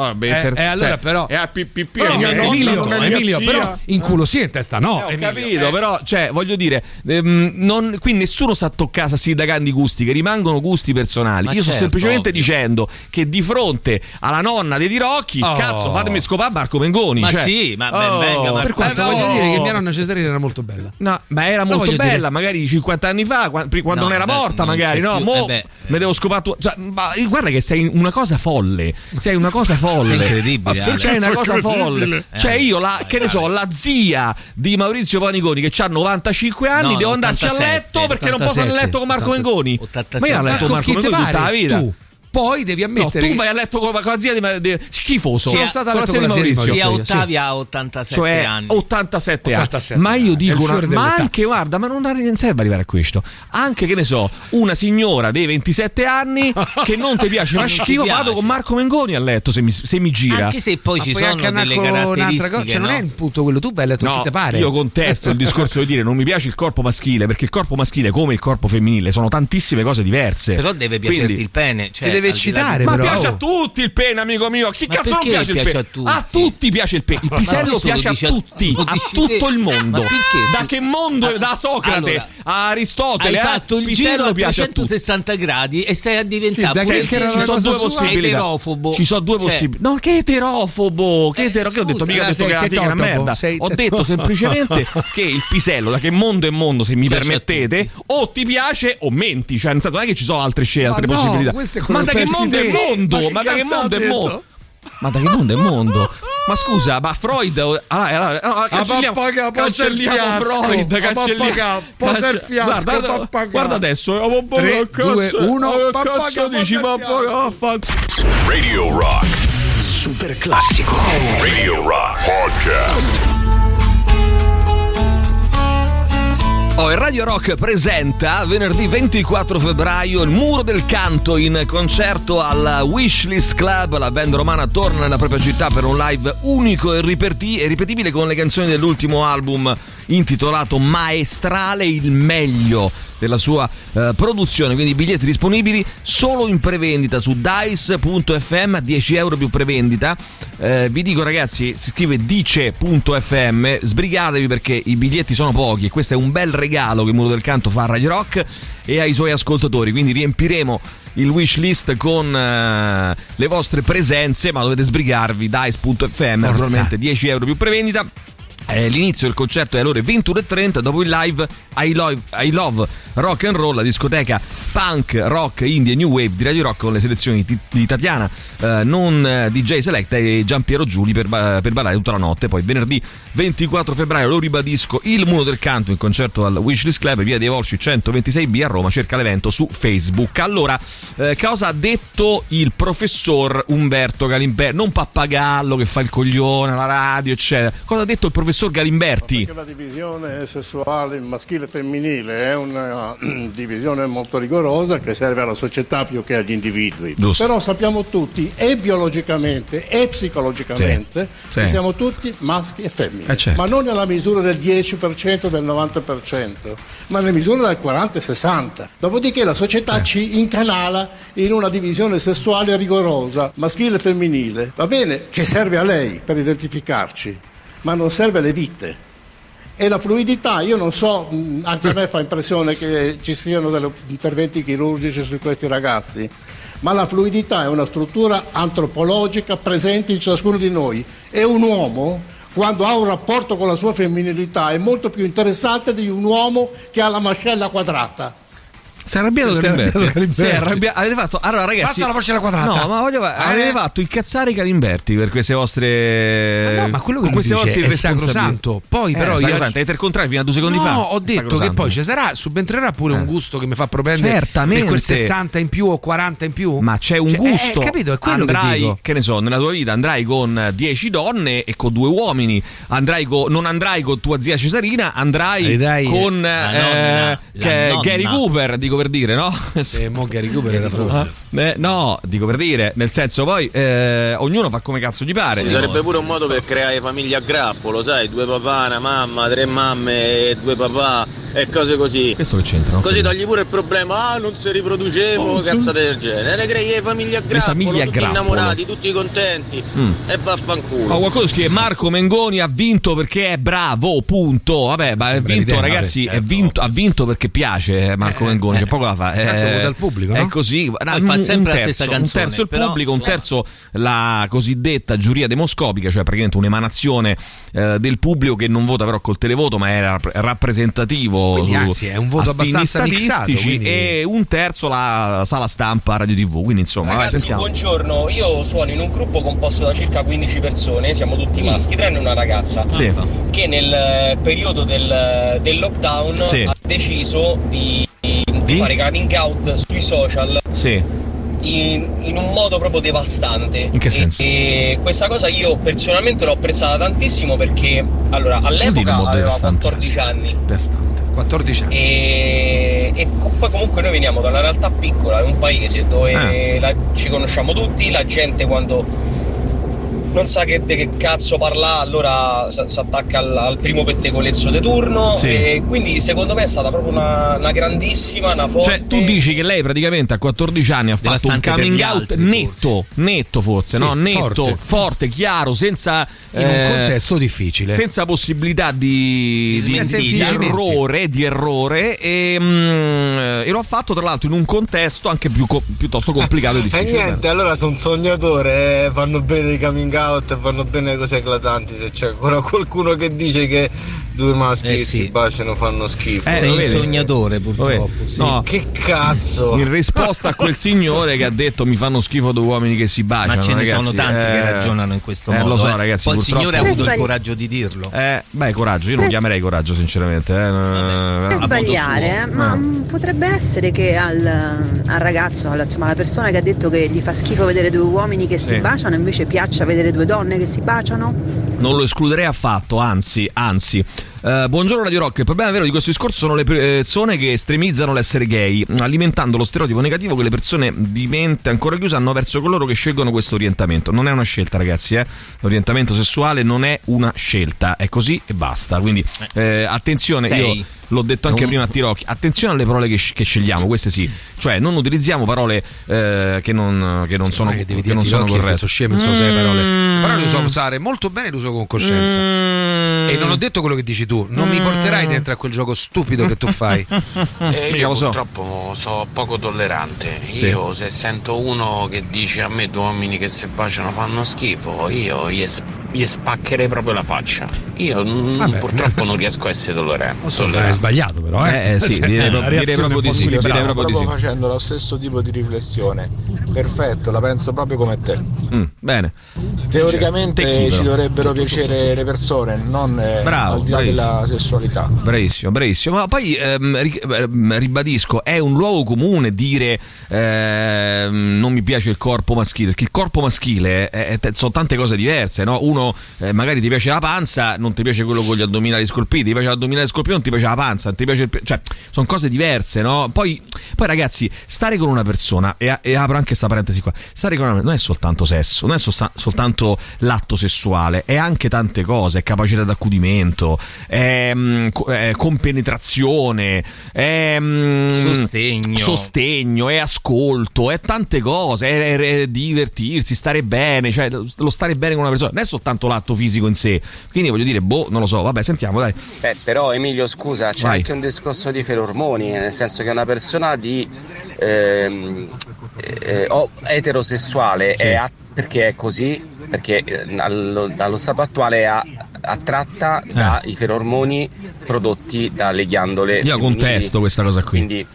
Eh, vabbè, eh, per- e allora cioè, però è a pipì, Però, è Emilio, non è Emilio, però in culo sì in testa no. Eh, ho Emilio, capito, eh. però, cioè, voglio dire, ehm, non- qui nessuno sa toccare sindacando i gusti, che rimangono gusti personali. Ma Io sto certo, semplicemente ovvio. dicendo che di fronte alla nonna dei Tirocchi, Oh. cazzo, fatemi scopare Marco Mengoni. Ma cioè, sì, ma ben oh, venga Marco Per quanto Eh, no. voglio dire che mia nonna Cesarina era molto bella. No, ma era Lo molto voglio dire. bella, magari 50 anni fa, quando No, non era beh, morta, non magari, no? più, Mo eh beh. me devo scopare tu. Cioè, ma guarda che sei una cosa folle. Sei una cosa folle. Sei incredibile, Ma Ale. Sei una cosa folle. Eh, Cioè, io la, che ne so, la zia di Maurizio Paniconi che ha 95 anni, No, devo no, andarci a 87, letto perché non posso andare a letto con Marco 87, Mengoni. 87. Ma io ho letto con Marco Mengoni tutta la pare? vita. Tu. Poi devi No, ammettere tu che vai a letto con, con la zia di, di schifoso. Sono Con stato a la letto zia con di la zia di Maurizio. Maurizio, sì. Ottavia a 87 cioè anni. 87, 87 anni. Ma io dico, una, ma anche guarda, ma non non serve arrivare a questo. Anche che ne so, una signora dei 27 anni che non ti piace, ma Non ti schifo, piace. vado con Marco Mengoni a letto se mi, se mi gira. Anche se poi Ma ci poi sono delle caratteristiche, cosa, cioè non no? è il punto quello tu vai a letto No, te pare. io contesto il discorso di dire non mi piace il corpo maschile perché il corpo maschile come il corpo femminile sono tantissime cose diverse. Però deve piacerti Quindi- il pene. Cioè, Ti deve eccitare, Ma però. piace a tutti il pene, amico mio. Chi Ma cazzo non piace il pene? a tutti? A tutti piace il pene. Il pisello questo lo piace a tutti, a tutto il mondo. Da che mondo? Da Socrate Allora, a Aristotele. Hai eh, fatto il pisello giro a piace a tutti. 360 gradi e sei a diventare Sì, Ci sono due possibilità. eterofobo. Ci sono due Cioè- possibilità. No, che eterofobo? Che Eh, etero? Che ho detto? Mica eh, sei una merda. Ho detto semplicemente che il pisello, da che mondo è mondo, se mi permettete, o ti piace o menti. Cioè, nel senso, non è che ci sono altre scelte, altre possibilità. Ma da che mondo è mondo? Ma che Ma da che mondo è mondo? Ma da che mondo è mondo? Ma scusa, ma Freud. Allora, allora, allora, cancelliamo, il cancelliamo. Freud. A Cancelliamo. posa il fiasco, Guarda, pappaga. guarda adesso. eh, pappaga, Tre, cazzo- due, uno, eh, Cazzo dici, vaffanculo. Radio Rock. Super classico. Radio Rock Podcast. E Radio Rock presenta venerdì 24 febbraio il Muro del Canto in concerto al Wishlist Club. La band romana torna nella propria città per un live unico e e ripetibile con le canzoni dell'ultimo album intitolato Maestrale, il meglio della sua eh, produzione. Quindi biglietti disponibili solo in prevendita su dice.fm a 10 euro più prevendita. Eh, vi dico ragazzi, si scrive dice.fm, sbrigatevi perché i biglietti sono pochi e questo è un bel regalo che il Muro del Canto fa a Radio Rock e ai suoi ascoltatori. Quindi riempiremo il wish list con eh, le vostre presenze, ma dovete sbrigarvi dice.fm, naturalmente 10 euro più prevendita. Eh, l'inizio del concerto è alle ore 21.30, dopo il live I Love, I Love Rock and Roll, la discoteca punk, rock, indie e new wave di Radio Rock con le selezioni di, di Tatiana, eh, non eh, DJ Selecta e Giampiero Giuli per, per ballare tutta la notte. Poi venerdì 24 febbraio lo ribadisco, il Muro del Canto in concerto al Wishlist Club, via dei Volsci 126B a Roma, cerca l'evento su Facebook. Allora, eh, cosa ha detto il professor Umberto Galimberti? Non pappagallo che fa il coglione alla radio, eccetera. Cosa ha detto il professor Galimberti? Perché la divisione sessuale maschile e femminile è una divisione molto rigorosa che serve alla società più che agli individui. Giusto. Però sappiamo tutti, e biologicamente e psicologicamente, Sì, che siamo tutti maschi e femmine. Eh, certo. Ma non nella misura del 10% del 90%, ma nella misura del 40 e 60. Dopodiché la società Eh. ci incanala in una divisione sessuale rigorosa, maschile e femminile. Va bene che serve a lei per identificarci, ma non serve alle vite. E la fluidità, io non so, mh, anche a me fa impressione che ci siano degli interventi chirurgici su questi ragazzi, ma la fluidità è una struttura antropologica presente in ciascuno di noi e un uomo quando ha un rapporto con la sua femminilità è molto più interessante di un uomo che ha la mascella quadrata. Si è arrabbiato Si è arrabbia- Avete fatto. Allora, ragazzi. Basta la mascella quadrata. No, ma voglio. Avete Eh. fatto incazzare i Galimberti per queste vostre. Ma no, ma quello che con queste dice è sacrosanto. Poi, Eh, però, io- sacrosanto, Avete il contrario fino a due secondi no, fa. ho detto che Sacrosanto. poi ci sarà, subentrerà pure un gusto che mi fa propendere Certamente. per quel 60 in più o 40 in più. Ma c'è un Cioè, eh, gusto. capito? È quello andrai, che dico. ne so, nella tua vita andrai con 10 donne e con due uomini. Andrai co- non andrai con tua zia Cesarina, andrai con eh, che- nonna. Gary Cooper, dico per dire, no? Eh, mo Gary Cooper era proprio. Eh, no, dico per dire, nel senso poi eh, ognuno fa come cazzo gli pare. Ci sarebbe pure un modo per creare famiglie a grappolo, sai, due papà, una mamma, tre mamme, e due papà e cose così. Questo che c'entra? Così togli pure il problema, ah non si riproducevo, Oh, cazzate del genere. Ne crei le famiglie a grappolo, famiglie a tutti grappolo. innamorati, tutti contenti Mm. e vaffanculo. Oh, qualcuno scrive Marco Mengoni ha vinto perché è bravo, punto. Vabbè, ma è Sembra vinto, ragazzi. certo. È vinto, ha vinto perché piace eh, Marco Mengoni. C'è poco fare. Tanto Eh, il pubblico, È no? così. Poi fa un, sempre la terzo, stessa un canzone, terzo il però, pubblico, un terzo la cosiddetta giuria demoscopica, cioè praticamente un'emanazione eh, del pubblico che non vota però col televoto, ma è rap- rappresentativo. Quindi, su- anzi, è un voto abbastanza mixato, statistici quindi- e un terzo la sala stampa Radio TV. Quindi insomma, vai, Ragazzi, sentiamo. buongiorno. Io suono in un gruppo composto da circa 15 persone, siamo tutti maschi, tranne una ragazza Sì. che nel eh, periodo del, del lockdown Sì. ha deciso di, di fare coming out sui social Sì. in, in un modo proprio devastante. In che E- senso? E, questa cosa io personalmente l'ho apprezzata tantissimo perché allora all'epoca devastante? 14 anni. Devastante. 14 anni. E, e poi comunque noi veniamo da una realtà piccola, è un paese dove Ah. la- ci conosciamo tutti, la gente quando non sa che, di che cazzo parla allora si attacca al, al primo pettegolezzo di turno Sì. e quindi secondo me è stata proprio una, una grandissima, una forte... Cioè, tu dici che lei praticamente a 14 anni ha fatto un coming out altri, netto, netto forse, Sì, no? Netto, forte. forte, chiaro, senza In un eh, contesto difficile. senza possibilità di, Di di- di errore, di errore e, mm, e lo ha fatto tra l'altro in un contesto anche più co- piuttosto complicato e E difficile. niente, allora sono un sognatore, eh, fanno bene i coming out e fanno bene cose eclatanti. Se c'è ancora qualcuno che dice che due maschi Eh che sì. si baciano fanno schifo. Eh, un vedi? sognatore purtroppo. Sì. no, Che cazzo! in risposta a quel signore che ha detto mi fanno schifo due uomini che si baciano. Ma ce ne ragazzi, sono tanti eh, che ragionano in questo eh, modo. Lo so, eh. ragazzi. Poi il signore ha avuto il coraggio di dirlo. Eh, beh, coraggio, io non lo chiamerei coraggio, sinceramente. eh. Per Eh, sbagliare, ma potrebbe essere che al, al ragazzo, alla, insomma, alla persona che ha detto che gli fa schifo vedere due uomini che si Sì. baciano, invece piaccia vedere due donne che si baciano? Non lo escluderei affatto, anzi, anzi. Eh, buongiorno Radio Rock, il problema vero di questo discorso sono le persone che estremizzano l'essere gay, alimentando lo stereotipo negativo che le persone di mente ancora chiusa hanno verso coloro che scelgono questo orientamento. Non è una scelta, ragazzi, eh? l'orientamento sessuale non è una scelta, è così e basta. Quindi eh, attenzione, Sei io l'ho detto anche un- prima a Tirocchi, attenzione alle parole che, che scegliamo, queste sì, cioè non utilizziamo parole eh, che non, che non sono, che devi che non sono corrette. sono sceme, sono sei parole. Mm. Però le so usare molto bene, le uso con coscienza. Mm. E non ho detto quello che dici tu. Non mi porterai dentro a quel gioco stupido che tu fai. Eh, io lo so. purtroppo sono poco tollerante. Sì. Io se sento uno che dice a me due uomini che si baciano fanno schifo, io gli, s- gli spaccherei proprio la faccia. Io mm, Vabbè. purtroppo non riesco a essere tollerante. Sbagliato però, eh. Eh, eh, sì, direi la direi proprio un po' di sì, direi proprio di proprio sì. facendo lo stesso tipo di riflessione. Perfetto, la penso proprio come te. Mm, bene. Teoricamente Tecnico. ci dovrebbero piacere le persone, non eh, Bravo, al di là della sessualità. Bravissimo, bravissimo. Ma poi ehm, ehm, ribadisco, è un luogo comune dire ehm, non mi piace il corpo maschile, perché il corpo maschile è- è- sono tante cose diverse, no? Uno eh, magari ti piace la panza, non ti piace quello con gli addominali scolpiti, ti piace l'addominale scolpito, non ti piace la panza, non ti piace il pe- cioè sono cose diverse, no? Poi, poi ragazzi, stare con una persona e, e apro anche questa parentesi qua. Stare con una persona non è soltanto sesso, non è solta- soltanto l'atto sessuale, è anche tante cose, è capacità d'accudimento, è, mm, è compenetrazione, è mm, Sostegno. sostegno, è ascolto, è tante cose, è, è- è divertirsi, stare bene, cioè lo stare bene con una persona, non è soltanto l'atto fisico in sé. Quindi voglio dire, boh, non lo so, vabbè, sentiamo, dai. Beh, però Emilio, scusa, c'è Vai. anche un discorso di ferormoni, nel senso che una persona di ehm, eh, o- eterosessuale Sì. è a- perché è così, perché eh, allo, allo stato attuale è a- attratta dai ferormoni prodotti dalle ghiandole. Io contesto questa cosa qui. Quindi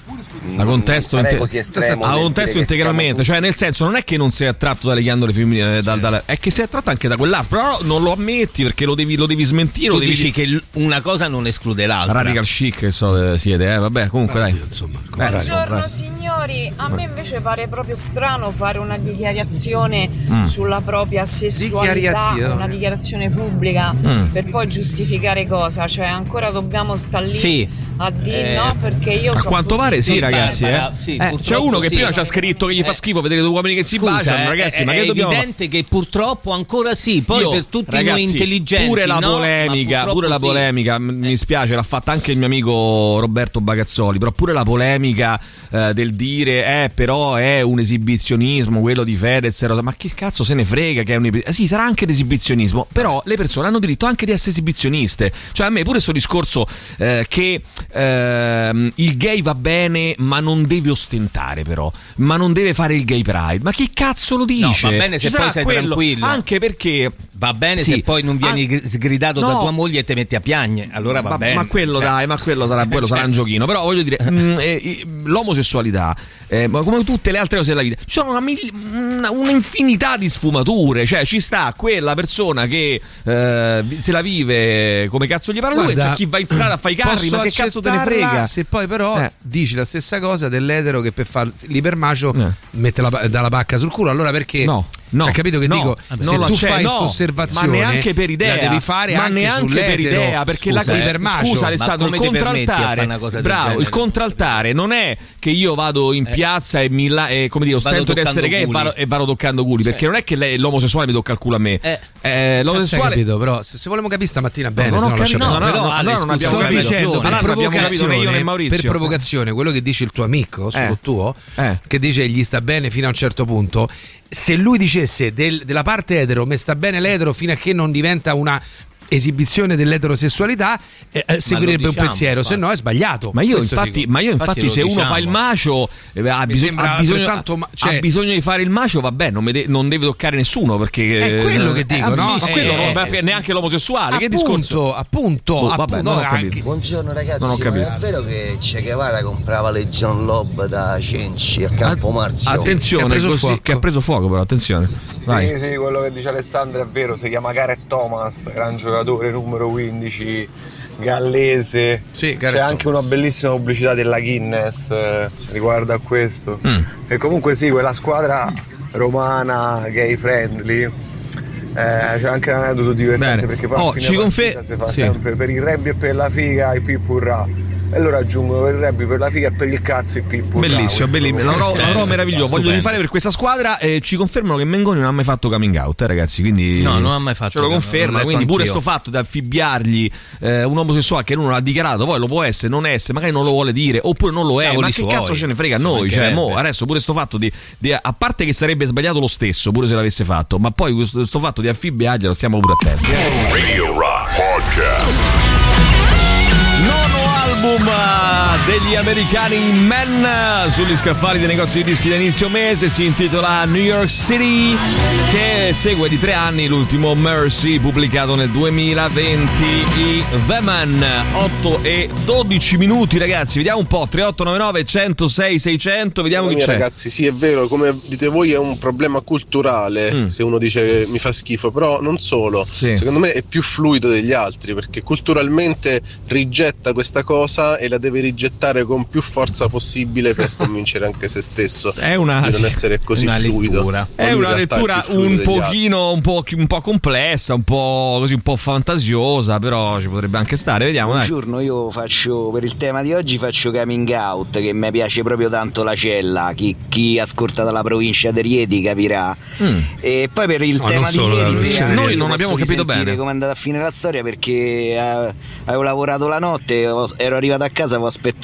La contesto, non così estremo nel contesto integralmente, cioè nel senso non è che non sei attratto dalle ghiandole femminili, eh, dal- dal- è che sei attratto anche da quell'altro, però non lo ammetti perché lo devi, lo devi smentire, Tu lo devi dici che una cosa non esclude l'altra. Radical chic che so, eh, siete, eh, vabbè, comunque dai. Eh, Buongiorno dai. signori, a me invece pare proprio strano fare una dichiarazione Mm. sulla propria sessualità, Dichiarazione. una dichiarazione pubblica Mm. per poi giustificare cosa? Cioè ancora dobbiamo stare lì Sì. a dire Eh, no perché io A so quanto pare sì, sì, ragazzi. Barbara, eh. sì, Eh, c'è uno che sì. prima ci ha scritto che gli fa schifo vedere due uomini che si Scusa, baciano, eh, ragazzi. è, ma che è dobbiamo. evidente che purtroppo ancora sì. Poi Io, per tutti ragazzi, noi intelligenti, Pure la polemica, pure la. Eh. polemica, mi spiace, l'ha fatta anche il mio amico Roberto Bagazzoli. Però pure la polemica eh, del dire, eh, però è un esibizionismo quello di Fedez. e Ma che cazzo se ne frega che è un esibizionismo? Sì, sarà anche l'esibizionismo, però le persone hanno diritto anche di essere esibizioniste. Cioè, a me pure questo discorso eh, che ehm, il gay va bene, ma non deve ostentare, però, ma non deve fare il gay pride. Ma chi cazzo lo dice? No, va bene Ci se poi sei quello, tranquillo. Anche perché Va bene Sì. se poi non vieni Ah, sgridato da no. tua moglie e ti metti a piagne. Allora va ma, bene. ma quello Cioè, dai, ma quello sarà, quello sarà un giochino. Però voglio dire, mm, eh, l'omosessualità, eh, ma come tutte le altre cose della vita, ci sono una, mil- una- un'infinità di sfumature. Cioè, ci sta quella persona che eh, se la vive come cazzo gli parla lui, c'è chi va in strada a fare i carri, ma che cazzo te ne frega? Se poi però Eh. dici la stessa cosa dell'etero che per fare l'ipermacio mette la, dà la pacca sul culo, allora perché? No. No, Hai capito che no, dico? non se tu fai no, questa osservazione, ma neanche per idea, la devi fare ma anche neanche per idea, perché Scusa, la ipermacio. scusa Alessandro, il contraltare, bravo, il contraltare non è che io vado in piazza e mi la, e, come dire, ostento di essere gay e vado, e vado toccando culi, perché non è che lei- l'omosessuale mi tocca il culo a me. Eh, hai l'omosessuale capito, però se, se vogliamo capire stamattina bene, non se no lascia capito, perdere. no, no, no, allora non abbiamo dicendo per provocazione, Maurizio. per provocazione, quello che dice il tuo amico, Eh. tuo, Eh. che dice gli sta bene fino a un certo punto. Se lui dicesse del- della parte etero, mi sta bene l'etero fino a che non diventa una esibizione dell'eterosessualità eh, eh, seguirebbe un diciamo, pensiero se no è sbagliato Ma io, infatti, ma io infatti, Infatti se uno diciamo. fa il macio eh, ha, bisog- ha bisogno, ma- cioè- ha bisogno di fare il macio, vabbè, non, de- non deve toccare nessuno perché È quello eh, che dico, eh, no? Ma quello Eh, neanche l'omosessuale, che discorso? appunto appunto, Boh, vabbè, appunto, non ho anche- capito. Buongiorno ragazzi, Non ho ma capito. è vero che Che Guevara comprava le John Lob da Cenci a Campo Marzio? Attenzione, Che ha preso fuoco. che ha preso fuoco, però attenzione. Sì, sì, quello che dice Alessandro è vero, si chiama Gareth Thomas, gran giocatore numero 15, gallese. Sì, C'è anche una bellissima pubblicità della Guinness eh, riguardo a questo. Mm. E comunque sì, quella squadra romana, gay friendly. eh, c'è anche un aneddoto divertente Bene. perché poi Oh, ci confe- si fa sì. sempre per il rugby e per la figa i pipurra e loro aggiungono per il rugby, per la figa e per il cazzo i pipurra Bellissimo, bellissimo. L'avrò, l'avrò meraviglioso. Voglio rifare per questa squadra. E ci confermano che Mengoni non ha mai fatto coming out, eh, ragazzi. Quindi No, non ha mai fatto Ce lo conferma. Quindi letto pure anch'io. sto fatto di affibbiargli eh, un omosessuale che non l'ha dichiarato, poi lo può essere, non essere, magari non lo vuole dire, oppure non lo è. Cavoli ma che suoi. cazzo ce ne frega a noi? Cioè, mo, adesso pure sto fatto di, di- A parte che sarebbe sbagliato lo stesso, pure se l'avesse fatto, ma poi questo sto fatto di affibbiarglielo stiamo pure attenti. eh. Radio Rock Podcast. Degli americani Men sugli scaffali dei negozi di dischi da inizio mese si intitola New York City che segue di tre anni l'ultimo Mercy pubblicato nel 2020 i The Man 8 e 12 minuti ragazzi vediamo un po' 3899 106 600 vediamo chi c'è ragazzi, sì, è vero, come dite voi è un problema culturale Mm. se uno dice mi fa schifo, però non solo. Secondo me è più fluido degli altri perché culturalmente rigetta questa cosa e la deve rigettare con più forza possibile per convincere anche se stesso È una- di non essere così una fluido. lettura. È una lettura un pochino, un po', un po' complessa, un po' così, un po' fantasiosa, però ci potrebbe anche stare. Vediamo, dai. Buongiorno, io faccio per il tema di oggi faccio coming out che mi piace proprio tanto la cella. Chi, chi ascolta dalla provincia di Rieti capirà. Mm. E poi per il No, tema di ieri sera. Noi non abbiamo capito bene. come è andata a finire la storia perché eh, avevo lavorato la notte, ho- ero arrivato a casa, avevo aspettato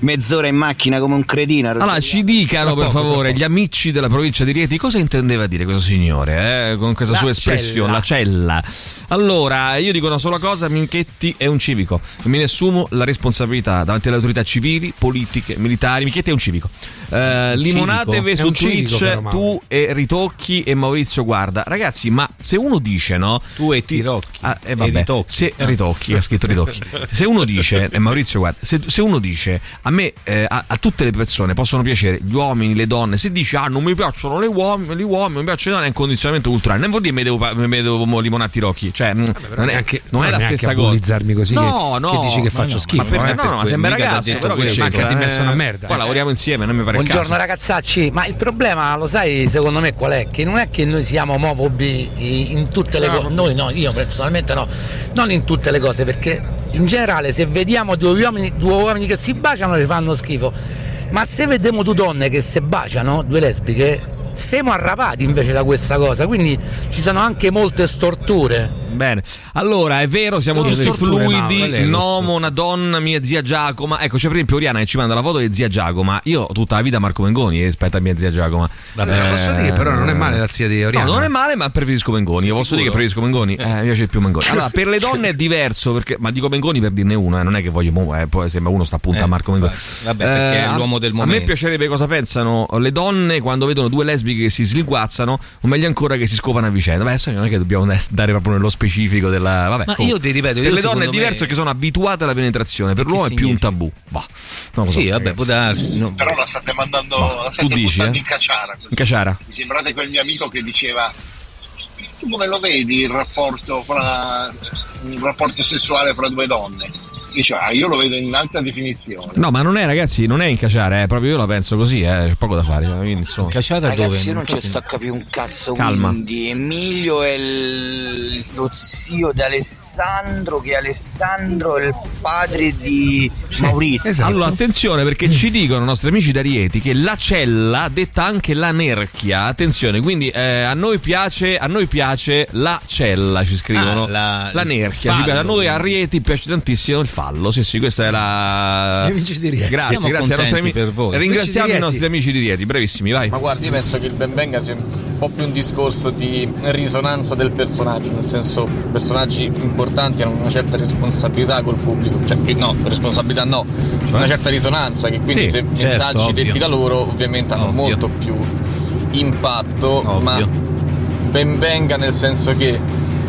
mezz'ora in macchina come un cretino. Allora, ci dicano per favore gli amici della provincia di Rieti cosa intendeva dire questo signore eh, con questa La sua espressione, la cella. Allora, io dico una sola cosa: Minchetti è un civico. Me ne assumo la responsabilità davanti alle autorità civili, politiche, militari. Minchetti è un civico. Eh, limonatevi su civico, Twitch, Mauro. tu e Ritocchi e Maurizio Guarda. Ragazzi, ma se uno dice no? Tu e Tirocchi. Ah, eh, E vabbè. Ritocchi. Se, Ritocchi, ha scritto Ritocchi. Se uno dice, e Maurizio guarda, se, se uno dice a me, eh, a, a tutte le persone possono piacere gli uomini, le donne, se dice ah non mi piacciono le uomini, gli uomini, non mi piacciono le donne, è un condizionamento culturale. Non vuol dire mi devo, mi devo limonare Tirocchi. Cioè, mh, non è, neanche- non è la stessa cosa. così no, che- no, che dici che faccio no, schifo, Ma per me, eh, no, per no, ma sembra ragazzo, però che c'entra, manca di eh? messo una merda, Qua eh. lavoriamo insieme, non mi pare Buongiorno caso. ragazzacci, ma il problema lo sai secondo me qual è? Che non è che noi siamo omofobi in tutte le cose, noi no, io personalmente no, non in tutte le cose perché in generale se vediamo due uomini, due uomini che si baciano ci fanno schifo, ma se vediamo due donne che si baciano, due lesbiche, siamo arrapati invece da questa cosa, quindi ci sono anche molte storture. Bene, allora è vero, siamo Sono tutti fluidi. lo Nomo, una donna, mia zia Giacoma. Ecco, c'è per esempio Oriana che ci manda la foto di zia Giacoma. Io ho tutta la vita Marco Mengoni rispetto a mia zia Giacoma. Vabbè, posso dire, però non è male la zia di Oriana. No, non è male, ma preferisco Mengoni. Io posso dire che preferisco Mengoni. Eh, mi piace più Mengoni. Allora, per le donne è diverso, perché, ma dico Mengoni per dirne uno, eh, non è che voglio. mo- eh, poi sembra uno sta a punta a Eh, Marco Mengoni. vabbè, perché è a- l'uomo del A me momento. piacerebbe cosa pensano le donne quando vedono due lesbiche che si slinguazzano, o meglio ancora che si scopano a vicenda. Beh, adesso non è che dobbiamo andare proprio nello specifico della. Vabbè, Ma io ti ripeto, per io le donne è diverso me- che sono abituate alla penetrazione, per l'uomo è più un tabù. Bah, non lo so, Sì, vabbè, può darsi. no. Però la state mandando, Ma la state tu dici, eh? in cacciara. così. In cacciara. Mi sembrate quel mio amico che diceva tu come lo vedi il rapporto fra un rapporto sessuale fra due donne? Diceva, "Ah, io lo vedo in alta definizione. No, ma non è, ragazzi, non è in cacciare, eh, proprio io la penso così, eh, c'è poco da fare. Quindi, insomma. Ragazzi, io non ci stacca più un cazzo. Calma. Quindi Emilio è il- lo zio di Alessandro, che Alessandro è il padre di Maurizio. Esatto. Allora, attenzione perché ci dicono i nostri amici da Rieti che la cella, detta anche la nerchia, attenzione, quindi eh, a noi piace, a noi piace la cella, ci scrivono. Ah, la- la nerchia, ci fallo. piace. a noi a Rieti piace tantissimo il fallo. Sì, sì, questa è la Gli amici di Rieti. Grazie, Siamo grazie ai nostri amici. per voi. Ringraziamo i nostri amici di Rieti, brevissimi, vai. Ma guardi, io penso che il benvenga sia un po' più un discorso di risonanza del personaggio, nel senso personaggi importanti hanno una certa responsabilità col pubblico, cioè no, responsabilità no, una certa risonanza che quindi Sì, se certo, messaggi ovvio. detti da loro ovviamente hanno Ovvio. molto più impatto, Ovvio. ma benvenga nel senso che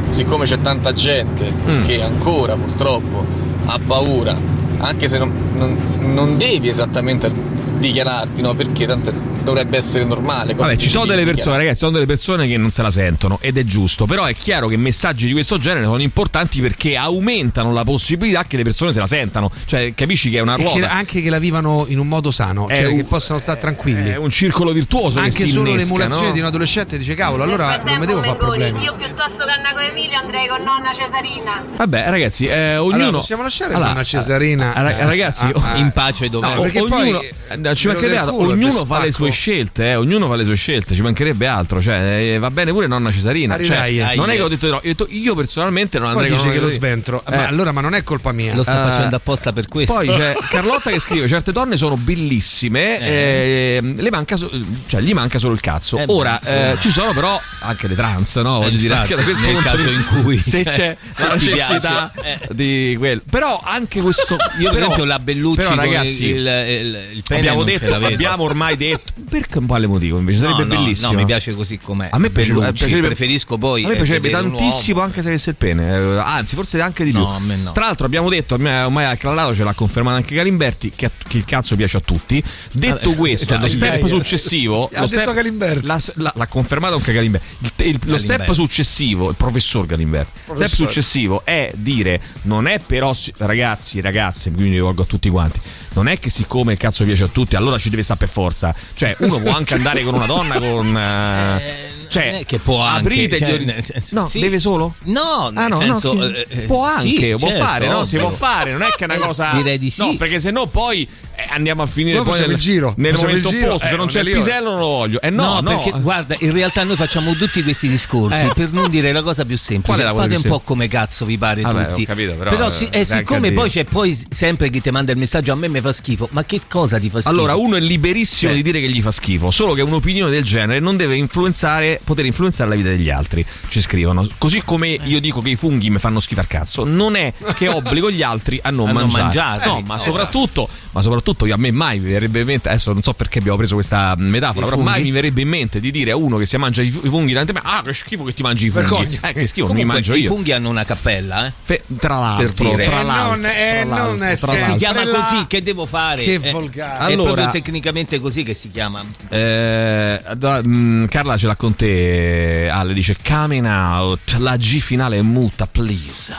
siccome c'è tanta gente Mm. che ancora purtroppo ha paura, anche se non, non- non devi esattamente dichiararti, no? Perché tanto dovrebbe essere normale. cosa Vabbè, ci sono delle persone, ragazzi, sono delle persone che non se la sentono ed è giusto, però è chiaro che messaggi di questo genere sono importanti perché aumentano la possibilità che le persone se la sentano. Cioè, capisci che è una E che ruota. anche che la vivano in un modo sano, È cioè un- che possano stare tranquilli. È un circolo virtuoso Anche che si solo innesca, l'emulazione no? di un adolescente dice cavolo, allora non mi devo fare problemi. Io piuttosto che andare con Emilio andrei con nonna Cesarina. Vabbè, ragazzi, eh, ognuno. Allora, possiamo lasciare Allora, nonna Cesarina eh, ra- ragazzi, Ah, ah, in pace dove No, perché ognuno, poi- eh, guarda, ci mancherebbe altro. culo, Ognuno fa le sue scelte, eh, ognuno fa le sue scelte, ci mancherebbe altro. Cioè, eh, va bene pure nonna Cesarina. Cioè, Arrivai. non è che ho detto di no, io, ho detto- io personalmente non andrei dice con che lo sventro. Eh. Ma allora, ma non è colpa mia. Lo sta Eh, facendo apposta per questo. Poi c'è Carlotta che scrive: certe donne sono bellissime, eh, le manca so- cioè, gli manca solo il cazzo. Eh Ora eh, ci sono però anche le trans, no? Voglio dire, anche da questo punto caso in cui, se cioè, c'è se la necessità eh. di quello. Però anche questo. Io, per esempio, la Bellucci però, con ragazzi, il, il, il pene abbiamo non ce detto, la vedo. abbiamo ormai detto perché un quale motivo invece sarebbe no, no, bellissimo. No, mi piace così com'è. A me Bellucci, piacerebbe- preferisco poi. A me eh, piacerebbe tantissimo anche se avesse il pene, eh, anzi, forse anche di più. No, a me no. Tra l'altro, abbiamo detto, ormai ormai acclarato, ce l'ha confermato anche Galimberti, che, che il cazzo piace a tutti. Detto questo, lo step successivo. Ha lo detto Galimberti. l'ha, confermato anche Galimberti. Lo step successivo, il professor Galimberti. Il step successivo è dire: non è però, ragazzi, ragazze, quindi mi rivolgo a tutti quanti. Non è che siccome il cazzo piace a tutti, allora ci deve stare per forza. Cioè, uno può anche andare con una donna con. eh, cioè, è che può anche, aprite cioè, gli senso- No, sì. deve solo? No, nel Ah, no, no, senso, che- eh, può sì, anche, può certo, fare, no? Si può fare, non è che è una cosa. Direi di sì. No, perché se no poi eh, andiamo a finire Noi poi nel, giro, nel momento il giro, opposto. eh, se non c'è il pisello, non lo voglio. Eh, no, no. perché guarda, in realtà noi facciamo tutti questi discorsi Eh. per non dire la cosa più semplice. Fate più un po' come cazzo vi pare Vabbè, tutti. ho capito, però, sì, eh, eh, siccome poi c'è poi sempre chi ti manda il messaggio a me mi fa schifo, ma che cosa ti fa schifo? Allora, uno è liberissimo di dire che gli fa schifo, solo che un'opinione del genere non deve influenzare, poter influenzare la vita degli altri. Ci scrivono. Così come io dico che i funghi mi fanno schifo al cazzo, non è che obbligo gli altri a non A non mangiare. No, ma Esatto. soprattutto, ma soprattutto io- a me mai mi verrebbe in mente, adesso non so perché abbiamo preso questa metafora, I però mai mi verrebbe in mente di dire a uno che si mangia i i funghi davanti a me, ah che schifo che ti mangi i funghi. Eh, che schifo, Comunque, mi mangio i io. funghi hanno una cappella, eh? Fe- tra l'altro, Per dire. tra Eh, l'altro, non- eh, tra l'altro, non è tra sempre Si l'altro. chiama là. così, che devo fare? Che Eh, volgare. È Allora- proprio tecnicamente così che si chiama. Eh, da- mm, Carla ce l'ha con te. Ale dice coming out. La G finale è muta, please.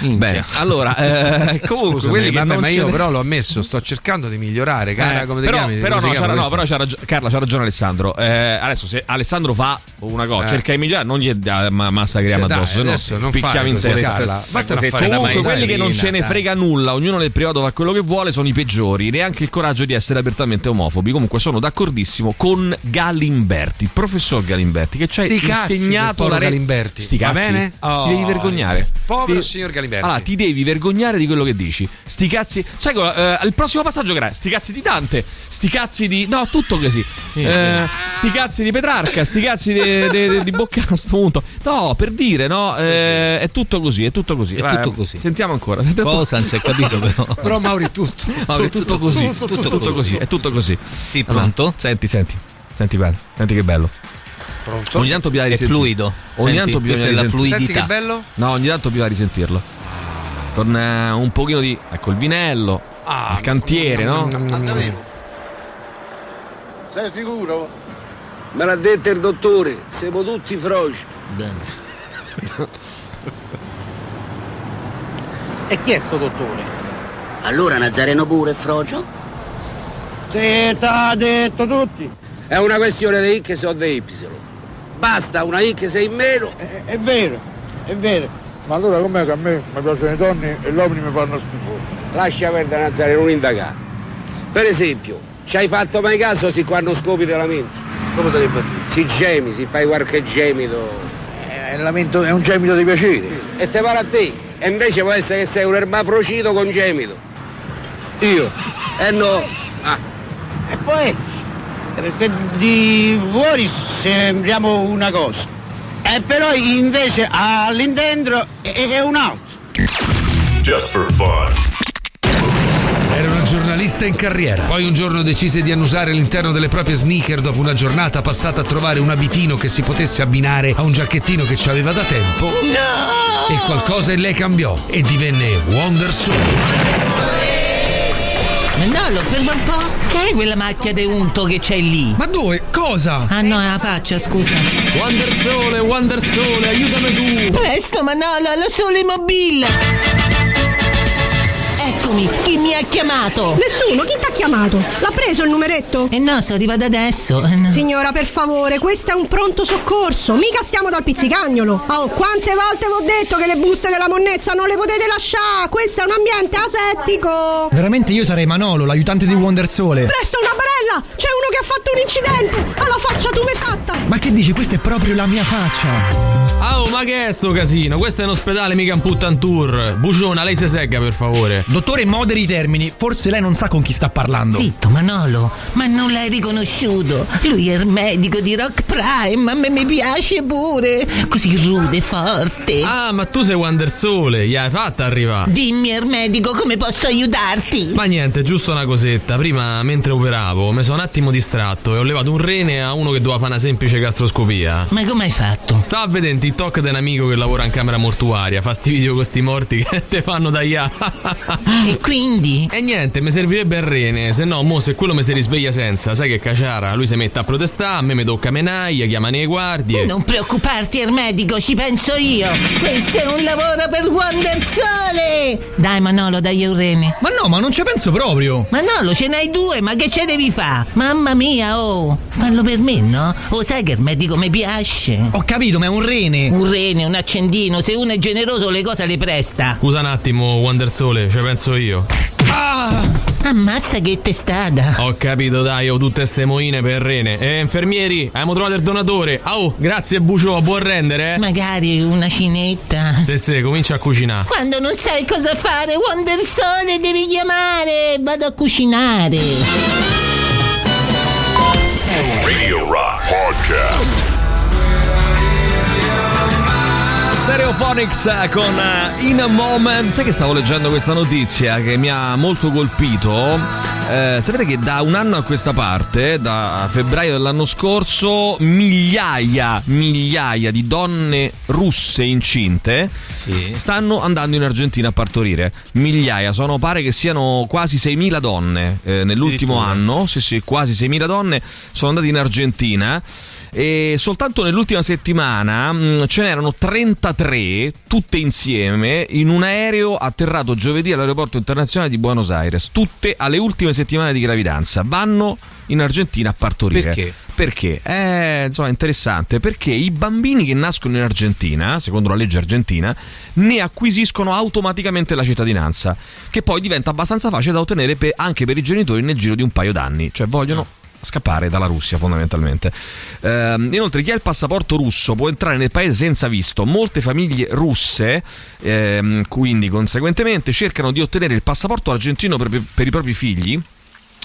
Bene, allora, eh, comunque Scusami, che vabbè, ma io ne- però l'ho ammesso, sto cercando di migliorare, cara, Eh, come però, chiami? però Come no, c'ha- no, però c'ha ragione, Carla, c'ha ragione Alessandro. Eh, adesso se Alessandro fa una cosa, Eh. cerca di migliorare, non gli dà ma- massacriamo Cioè, dai, addosso, se no adesso non picchiamo in testa. Da Comunque quelli che non ce ne dai. frega nulla, ognuno nel privato fa quello che vuole, sono i peggiori, neanche il coraggio di essere apertamente omofobi. Comunque sono d'accordissimo con Galimberti, il professor Galimberti, che ci ha insegnato la re- Galimberti. Sti Va cazzi. bene? Oh, ti devi vergognare. povero Ti- signor Galimberti. Allora, ti devi vergognare di quello che dici. Sti cazzi. Sai eh, il prossimo passaggio che era? Sti cazzi di Dante. Sti cazzi di. No, tutto così. Sì. Eh, sti cazzi di Petrarca. Sti cazzi di, di, di Boccano a sto punto. No, per dire, no? eh, è tutto così. È tutto così. È Vai, tutto così. Sentiamo ancora. Sentiamo Cosa non si è capito però. Però Mauri tutto. Ma è tutto così. tutto, Tutto, tutto, tutto così. È tutto così. Sì, pronto? Allora, senti, senti. Senti bello. Senti che bello. Pronto? Ogni tanto bisogna È risentire. fluido. Ogni Senti, tanto bisogna è la risentire. Senti che fluidità. bello? No, ogni tanto bisogna risentirlo. Con eh, un pochino di. Ecco il vinello. Ah, il cantiere, no? Sei sicuro? Me l'ha detto il dottore, siamo tutti froci. Bene. E chi è sto dottore? Allora Nazareno pure, Frocio? Se t'ha detto tutti. È una questione di X o di Y. Basta una X in meno. È, è vero, è vero. Ma allora com'è che a me mi piacciono le donne e gli uomini mi fanno schifo? Lascia perdere Nazareno, non indagare. Per esempio, ci hai fatto mai caso se quando scopi della mente? Come sarebbe? Si gemi, si fai qualche gemito. È, lamento- è un gemito di piacere. E te pare a te. E invece può essere che sei un ermaprocito con gemito. Io? Eh no. Ah. E poi, perché di fuori sembriamo una cosa. E però invece all'interno è, è un altro. Just for fun. Era una giornalista in carriera. Poi un giorno decise di annusare l'interno delle proprie sneaker dopo una giornata passata a trovare un abitino che si potesse abbinare a un giacchettino che ci aveva da tempo. No! E qualcosa in lei cambiò e divenne Wonder Soul. Nallo, ferma un po'. Che è quella macchia di unto che c'è lì? Ma dove? Cosa? Ah no, è la faccia, scusa. Wonder Sole, Wonder Sole, aiutami tu. Presto, Manolo, allo sole mobile. Costumi. Chi mi ha chiamato? Nessuno, chi t'ha chiamato? L'ha preso il numeretto? Eh no, sono arrivata adesso. Eh, no. Signora, per favore, questo è un pronto soccorso, mica stiamo dal pizzicagnolo. Oh, quante volte vi ho detto che le buste della monnezza non le potete lasciare? Questo è un ambiente asettico. Veramente io sarei Manolo, l'aiutante di Wonder Sole. Presto una barella! C'è uno che ha fatto un incidente! Alla faccia tu mi fatta! Ma che dici? Questa è proprio la mia faccia. Ah, oh, ma che è sto casino? Questo è un ospedale, mica un puttan tour. Buciona, lei si segga per favore. Dottore, moderi i termini. Forse lei non sa con chi sta parlando. Zitto, Manolo, ma non l'hai riconosciuto. Lui è il medico di Rock Prime, a me mi piace pure. Così rude, forte. Ah, ma tu sei Wonder Sole, gli hai fatta arrivare. Dimmi, il medico, come posso aiutarti? Ma niente, giusto una cosetta. Prima, mentre operavo, mi sono un attimo distratto e ho levato un rene a uno che doveva fare una semplice gastroscopia. Ma come hai fatto? Stavo a vedere in TikTok di un amico che lavora in camera mortuaria, fa sti video con sti morti che te fanno da ia. E quindi? E niente, mi servirebbe il rene, se no, mo se quello mi si risveglia senza, sai che caciara, lui si mette a protestare, a me mi tocca menaglia, chiamano le guardie. Non preoccuparti, il medico, ci penso io. Questo è un lavoro per Wonder Sole. Dai Manolo, dai un rene. Ma no, ma non ci penso proprio. Manolo, ce n'hai due, ma che ce devi fare? Mamma mia, oh. Fallo per me, no? O sai che il medico mi piace? Ho capito, ma è un rene. Un rene, un accendino, se uno è generoso le cose le presta. Scusa un attimo, Wonder Sole, ci penso io. Ah! Ammazza che testata! Ho capito, dai, ho tutte ste moine per rene. Eh, infermieri, abbiamo trovato il donatore. Oh, grazie Bucio, può rendere? Eh? Magari una cinetta. Se se, comincia a cucinare. Quando non sai cosa fare, Wonder Sole devi chiamare. Vado a cucinare. Radio Rock Podcast. Stereophonics con uh, In a Moment. Sai che stavo leggendo questa notizia che mi ha molto colpito? Eh, sapete che da un anno a questa parte, da febbraio dell'anno scorso, migliaia, migliaia di donne russe incinte Sì. stanno andando in Argentina a partorire. Migliaia, sono pare che siano quasi 6.000 donne eh, nell'ultimo anno. Sì, sì, quasi 6.000 donne sono andate in Argentina. E soltanto nell'ultima settimana mh, ce n'erano 33 tutte insieme in un aereo atterrato giovedì all'aeroporto internazionale di Buenos Aires, tutte alle ultime settimane di gravidanza. Vanno in Argentina a partorire. Perché? Perché? Eh, insomma, è interessante perché i bambini che nascono in Argentina, secondo la legge argentina, ne acquisiscono automaticamente la cittadinanza, che poi diventa abbastanza facile da ottenere per- anche per i genitori nel giro di un paio d'anni, cioè vogliono scappare dalla Russia fondamentalmente. Ehm, inoltre chi ha il passaporto russo può entrare nel paese senza visto. Molte famiglie russe, ehm, quindi conseguentemente, cercano di ottenere il passaporto argentino per, per i propri figli.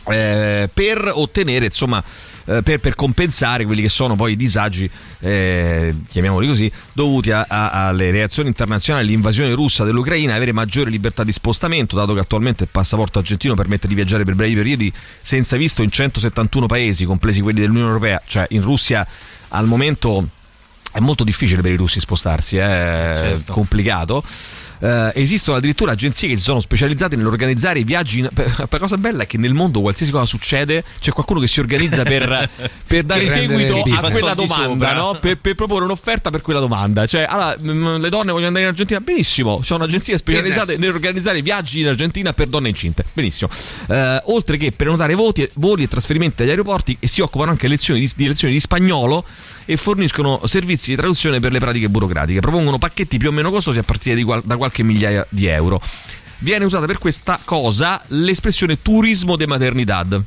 Eh, per ottenere insomma eh, per, per compensare quelli che sono poi i disagi eh, chiamiamoli così dovuti a- a- alle reazioni internazionali all'invasione russa dell'Ucraina avere maggiore libertà di spostamento dato che attualmente il passaporto argentino permette di viaggiare per brevi periodi senza visto in 171 paesi compresi quelli dell'Unione Europea cioè in Russia al momento è molto difficile per i russi spostarsi, è Certo. complicato. Eh, esistono addirittura agenzie che si sono specializzate nell'organizzare i viaggi. in- La cosa bella è che nel mondo, qualsiasi cosa succede, c'è qualcuno che si organizza per, per dare seguito a quella domanda, no? per, per proporre un'offerta per quella domanda. Cioè, allora, mm, le donne vogliono andare in Argentina? Benissimo, c'è un'agenzia specializzata Business. nell'organizzare viaggi in Argentina per donne incinte. Benissimo. Eh, oltre che prenotare voti, voli e trasferimenti agli aeroporti e si occupano anche lezioni di, di lezioni di spagnolo e forniscono servizi di traduzione per le pratiche burocratiche. Propongono pacchetti più o meno costosi a partire qual- da qualche migliaia di euro. Viene usata per questa cosa l'espressione turismo de maternidad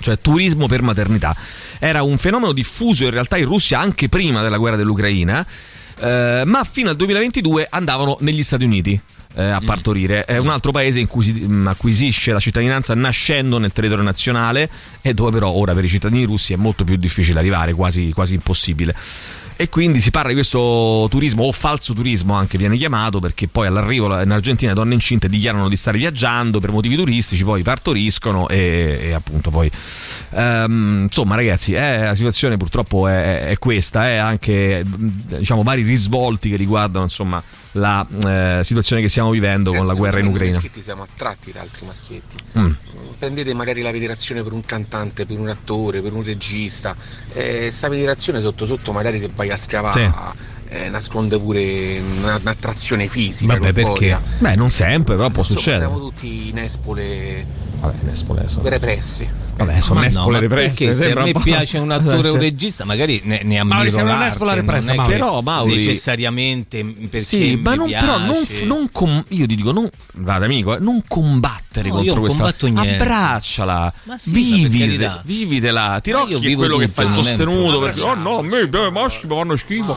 cioè turismo per maternità. Era un fenomeno diffuso in realtà in Russia anche prima della guerra dell'Ucraina, eh, ma fino al 2022 andavano negli Stati Uniti. eh, a partorire è un altro paese in cui si mh, acquisisce la cittadinanza nascendo nel territorio nazionale e dove però ora per i cittadini russi è molto più difficile arrivare quasi, quasi impossibile e quindi si parla di questo turismo o falso turismo anche viene chiamato perché poi all'arrivo in Argentina le donne incinte dichiarano di stare viaggiando per motivi turistici poi partoriscono e, e appunto poi ehm, insomma ragazzi eh, la situazione purtroppo è, è questa è anche mh, diciamo vari risvolti che riguardano insomma la eh, situazione che stiamo vivendo con la guerra in noi Ucraina maschietti siamo attratti da altri maschietti. Mm. Prendete magari la venerazione per un cantante, per un attore, per un regista. Eh, sta venerazione sotto sotto magari se vai a scavare eh, nasconde pure una- un'attrazione fisica. Vabbè, perché? Beh, non sempre, però può Insomma, succedere. Siamo tutti nespole Vabbè, nespole sono. repressi. Vabbè, sono Ma no, ma perché se a me un po'- piace un attore o un regista, magari ne, ne ammiro una l'arte, nespola repressa, non è che Però, Mauri- necessariamente perché Sì, ma non, piace. però non, non com- io ti dico, non, vada amico, eh, non combattere No, contro questa niente. Abbracciala, Ma sì, ma vivide, vividela. Ti Ma io rocchi è vivo quello che fa il un sostenuto perché oh no, a me beh, maschi mi fanno schifo.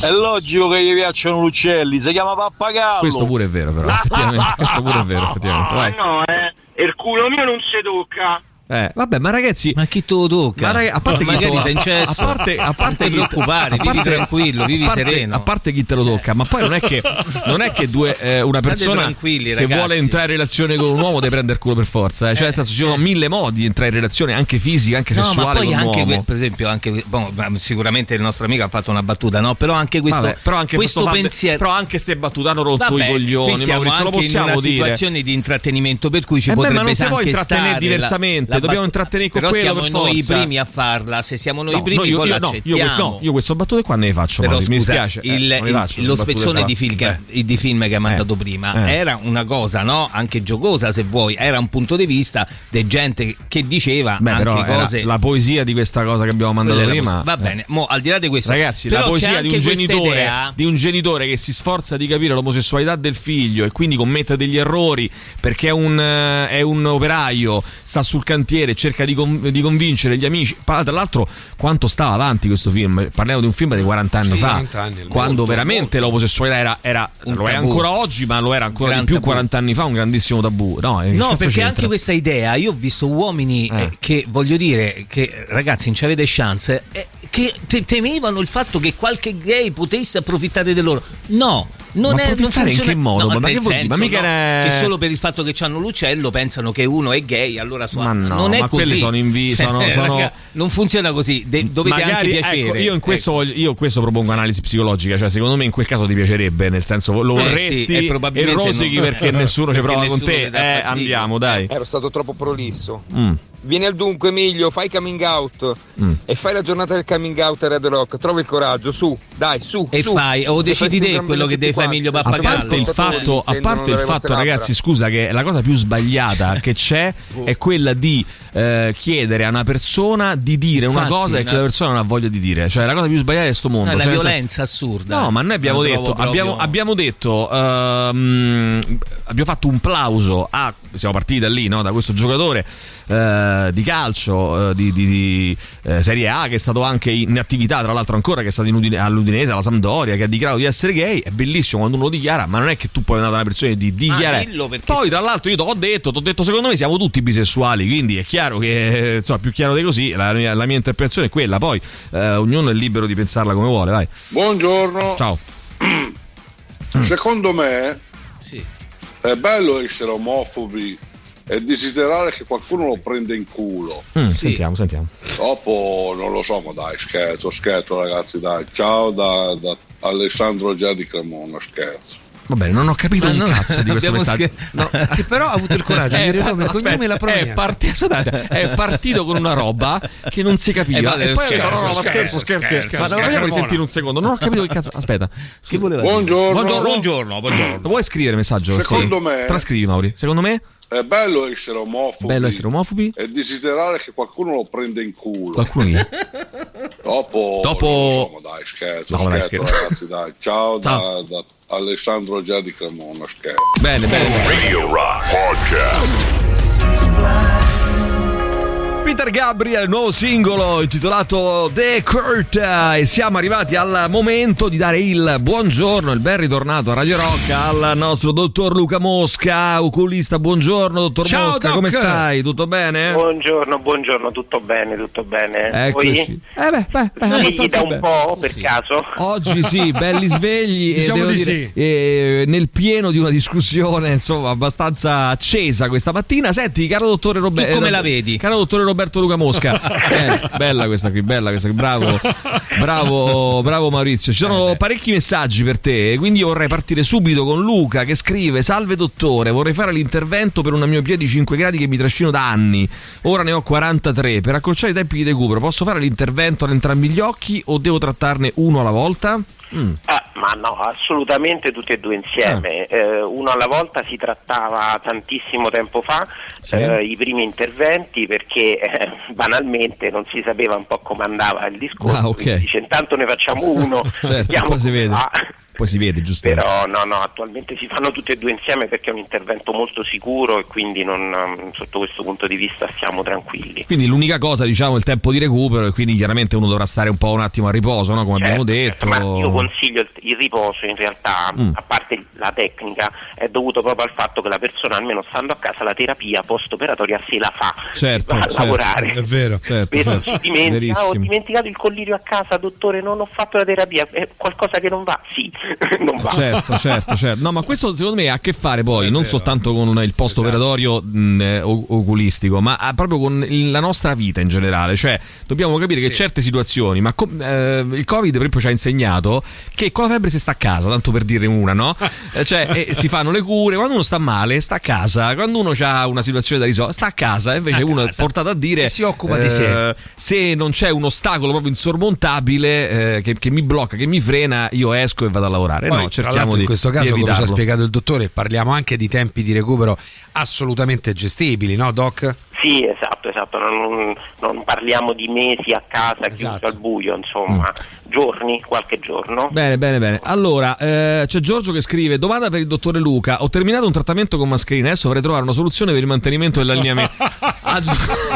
È logico che gli piacciono gli uccelli, si chiama pappagallo. Questo pure è vero, però, effettivamente. Questo pure è vero, effettivamente. Vai. no, eh. Il culo mio non si tocca. Eh, vabbè, ma ragazzi, ma chi te lo tocca? Ma raga- a parte Ma chi magari sei in cesso. A parte, a parte Non ti preoccupare, vivi parte- tranquillo, vivi parte- sereno. A parte chi te lo tocca, ma poi non è che, non è che due, eh, una State persona se ragazzi. vuole entrare in relazione con un uomo deve prendere culo per forza. eh. Cioè, senso, ci sono mille modi di entrare in relazione, anche fisica, anche No, ma sessuale un anche uomo. que- per esempio anche boh, ma sicuramente il nostro amico ha fatto una battuta no però anche questo, Vabbè, però anche questo pensiero però anche ste battute hanno rotto Vabbè, i coglioni, Maurizio, lo anche in possiamo una dire. situazione di intrattenimento per cui ci Eh beh, potrebbe ma non si può anche intrattenere diversamente, la dobbiamo intrattenere con però quello siamo per noi i forza. primi a farla se siamo noi No, i primi no, io, poi io- no, io, questo- no, io queste battute qua ne faccio, però Mauri, mi scusa, dispiace. eh, il- il- faccio, lo spezzone di film, che, Eh. di film che hai mandato prima eh. era una cosa no? anche giocosa se vuoi era un punto di vista di gente che diceva Beh, anche cose la poesia di questa cosa che abbiamo mandato Quella prima. Va bene, mo, al di là di questo, Ragazzi, la poesia di un, genitore, idea- di un genitore che si sforza di capire l'omosessualità del figlio e quindi commette degli errori perché è un, eh, è un operaio, sta sul cantiere, cerca di, con- di convincere gli amici. Tra l'altro, quanto stava avanti questo film? Parliamo di un film di 40 anni Sì, fa, 40 anni, quando molto, veramente l'omosessualità era, era lo è tabù. ancora oggi, ma lo era ancora di più tabù. 40 anni fa, un grandissimo tabù. No, eh, No, perché c'entra? anche questa idea, io ho visto uomini eh, che voglio dire che ragazzi non ci avete chance, eh, che te- temevano il fatto che qualche gay potesse approfittare di loro. No, non Ma è non approfittare in funziona. che modo? No, Ma nel che vuol dire? Ma mica no, era- che solo per il fatto che hanno l'uccello pensano che uno è gay, allora so- Ma no, non è ma così. quelli sono invi- Cioè, sono- sono- raga, non funziona così, De- dovete anche Magari, piacere. ecco, io in questo, Ecco. voglio- io questo propongo analisi psicologica, cioè secondo me in quel caso ti piacerebbe, nel senso lo Eh, vorresti sì, e probabilmente rosichi non- perché nessuno ci prova con te. Eh, andiamo, dai. Ero stato troppo prolisso. Mm. Vieni al dunque, Emilio, fai coming out Mm. e fai la giornata del coming out a Red Rock. Trovi il coraggio, su, dai, su. E su. fai, o decidi te quello che deve fare. Emilio A Pappagallo. parte il fatto, a parte il fatto ragazzi, scusa, che la cosa più sbagliata che c'è è quella di eh, chiedere a una persona di dire una Infatti, cosa e che una- la persona non ha voglia di dire. Cioè, la cosa più sbagliata di sto mondo. No, una senso- violenza assurda. No, ma noi abbiamo La detto, abbiamo, abbiamo detto, ehm, abbiamo fatto un plauso a, siamo partiti da lì, no? da questo giocatore eh, di calcio eh, di, di- di, eh, Serie A che è stato anche in attività, tra l'altro ancora, che è stato in Udine- all'Udinese, alla Sampdoria, che ha dichiarato di essere gay. È bellissimo quando uno lo dichiara, ma non è che tu puoi andare da una persona di dichiarare. dillo perché Poi, tra l'altro, io ti ho detto, ti ho detto, secondo me siamo tutti bisessuali, quindi è chiaro che, eh, insomma, più chiaro di così, la mia, la mia interpretazione è quella. Poi eh, ognuno è libero di pensarla come vuole, vai. Buongiorno. Ciao. Secondo me Sì. è bello essere omofobi e desiderare che qualcuno lo prenda in culo. Mm, Sentiamo, sentiamo. Dopo non lo so, ma dai, scherzo, scherzo ragazzi, dai. Ciao da, da Alessandro Gia di Cremona, scherzo. Va bene, non ho capito Ma un non- cazzo di questo messaggio. scher- No. Che però ha avuto il coraggio di dire il nome, il cognome e la è, provenienza. parti- aspettate, è partito con una roba che non si capiva. Eh, vale, e poi ha detto: scherzo, no, no, ma scherzo, scherzo, scherzo. scherzo, ma scherzo. vogliamo risentire un secondo? Non ho capito che cazzo. Aspetta, che voleva dire? Buongiorno. Buongiorno. Buongiorno, buongiorno. Lo vuoi scrivere il messaggio? Secondo Sì. me- Trascrivi, Mauri. Secondo me, È bello essere omofobi bello essere omofobi. e desiderare che qualcuno lo prenda in culo. Qualcuno lì. Dopo, Dopo- ma dai, scherzo, No, dai, scherzo, scherzo. ragazzi, dai. Ciao, Ciao. Da, da Alessandro Gia di Cremona, scherzo. Bene, bene. Radio Rock Podcast. Peter Gabriel, nuovo singolo intitolato The Kurt e siamo arrivati al momento di dare il buongiorno, il ben ritornato a Radio Rock al nostro dottor Luca Mosca, oculista. Buongiorno dottor Ciao, Mosca, Doc. come stai? Tutto bene? Buongiorno, buongiorno, tutto bene, tutto bene. Eccoci. Voi? Eh beh, beh, beh, abbastanza da un bene. po' per caso? Oggi sì, belli svegli Diciamo devo di dire, eh, nel pieno di una discussione insomma abbastanza accesa questa mattina. Senti, caro dottore Roberto, come la vedi? Caro dottore Roberto Luca Mosca, Eh, bella questa qui, bella questa qui, bravo, bravo, bravo Maurizio. Ci sono parecchi messaggi per te, quindi io vorrei partire subito con Luca che scrive: Salve dottore, vorrei fare l'intervento per una miopia di 5 gradi che mi trascino da anni. Ora ne ho 43. Per accorciare i tempi di recupero, posso fare l'intervento ad entrambi gli occhi o devo trattarne uno alla volta? Mm. Ah, ma no, assolutamente tutti e due insieme. Ah. Eh, uno alla volta si trattava tantissimo tempo fa, Sì. eh, i primi interventi, perché eh, banalmente non si sapeva un po' come andava il discorso. Ah, ok. quindi dice, intanto ne facciamo uno, Certo, vediamo si vede. Poi si vede, giusto? Però no, no, attualmente si fanno tutti e due insieme perché è un intervento molto sicuro e quindi non, um, sotto questo punto di vista siamo tranquilli. Quindi l'unica cosa, diciamo, è il tempo di recupero e quindi chiaramente uno dovrà stare un po' un attimo a riposo, no? come abbiamo detto. Ma io consiglio il, il riposo in realtà, Mm. a parte la tecnica, è dovuto proprio al fatto che la persona, almeno stando a casa, la terapia post-operatoria se la fa, Certo, va a certo. lavorare. È vero. Certo, Vero, certo. si dimentica, "Ah, ho dimenticato il collirio a casa, dottore, non ho fatto la terapia, è qualcosa che non va? Sì, non va. Certo, certo, certo. No, ma questo secondo me ha a che fare poi non soltanto con il post operatorio mh, eh, o- oculistico, ma ha proprio con la nostra vita in generale. Cioè, dobbiamo capire che certe situazioni, ma co- eh, il Covid, per esempio, ci ha insegnato che con la febbre si sta a casa, tanto per dire una, no? Eh, cioè, eh, si fanno le cure, quando uno sta male, sta a casa, quando uno ha una situazione da risolvere, sta a casa, e invece uno è portato a dire E si occupa di sé. eh, se non c'è un ostacolo proprio insormontabile eh, che, che mi blocca, che mi frena, io esco e vado a lavorare. Poi, no, cerchiamo l'altro di in questo caso, di come ci ha spiegato il dottore, parliamo anche di tempi di recupero assolutamente gestibili, no, Doc? Sì, esatto, esatto, non, non parliamo di mesi a casa Esatto. al buio, insomma, Mm. giorni, qualche giorno. Bene, bene, bene. Allora, eh, c'è Giorgio che scrive: Domanda per il dottore Luca. Ho terminato un trattamento con mascherina. Adesso vorrei trovare una soluzione per il mantenimento dell'allineamento. A, Gio-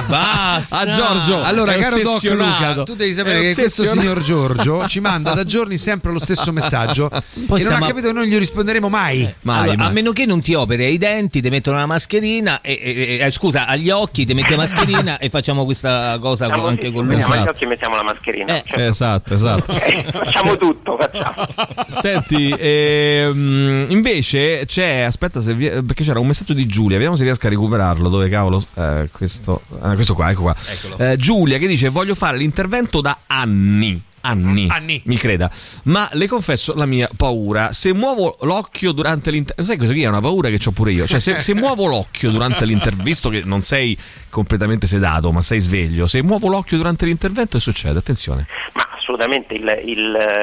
Basta. a Giorgio. Allora, è caro Doc. Luca, tu devi sapere che questo signor. Giorgio ci manda da giorni sempre lo stesso messaggio Poi e non ha a- capito che noi gli risponderemo mai. Allora, A meno che non ti operi ai denti, ti mettono una mascherina, e, e- e- eh, scusa, agli occhi ti metti la mascherina e facciamo questa cosa Facciamo- anche con veniamo lui. agli occhi e mettiamo la mascherina. certo. Esatto, esatto. facciamo tutto, facciamo. Senti, ehm, invece c'è, aspetta se vi- perché c'era un messaggio di Giulia, vediamo se riesco a recuperarlo, dove cavolo, eh, questo, ah, questo qua, ecco qua. Eh, Giulia che dice voglio fare l'intervento da anni. Anni, mi creda, ma le confesso la mia paura. Se muovo l'occhio durante l'intervento, sai, questa qui è una paura che ho pure io. Cioè, se, se muovo l'occhio durante l'intervento, visto che non sei completamente sedato, ma sei sveglio, se muovo l'occhio durante l'intervento, che succede? Attenzione. Ma assolutamente il, il-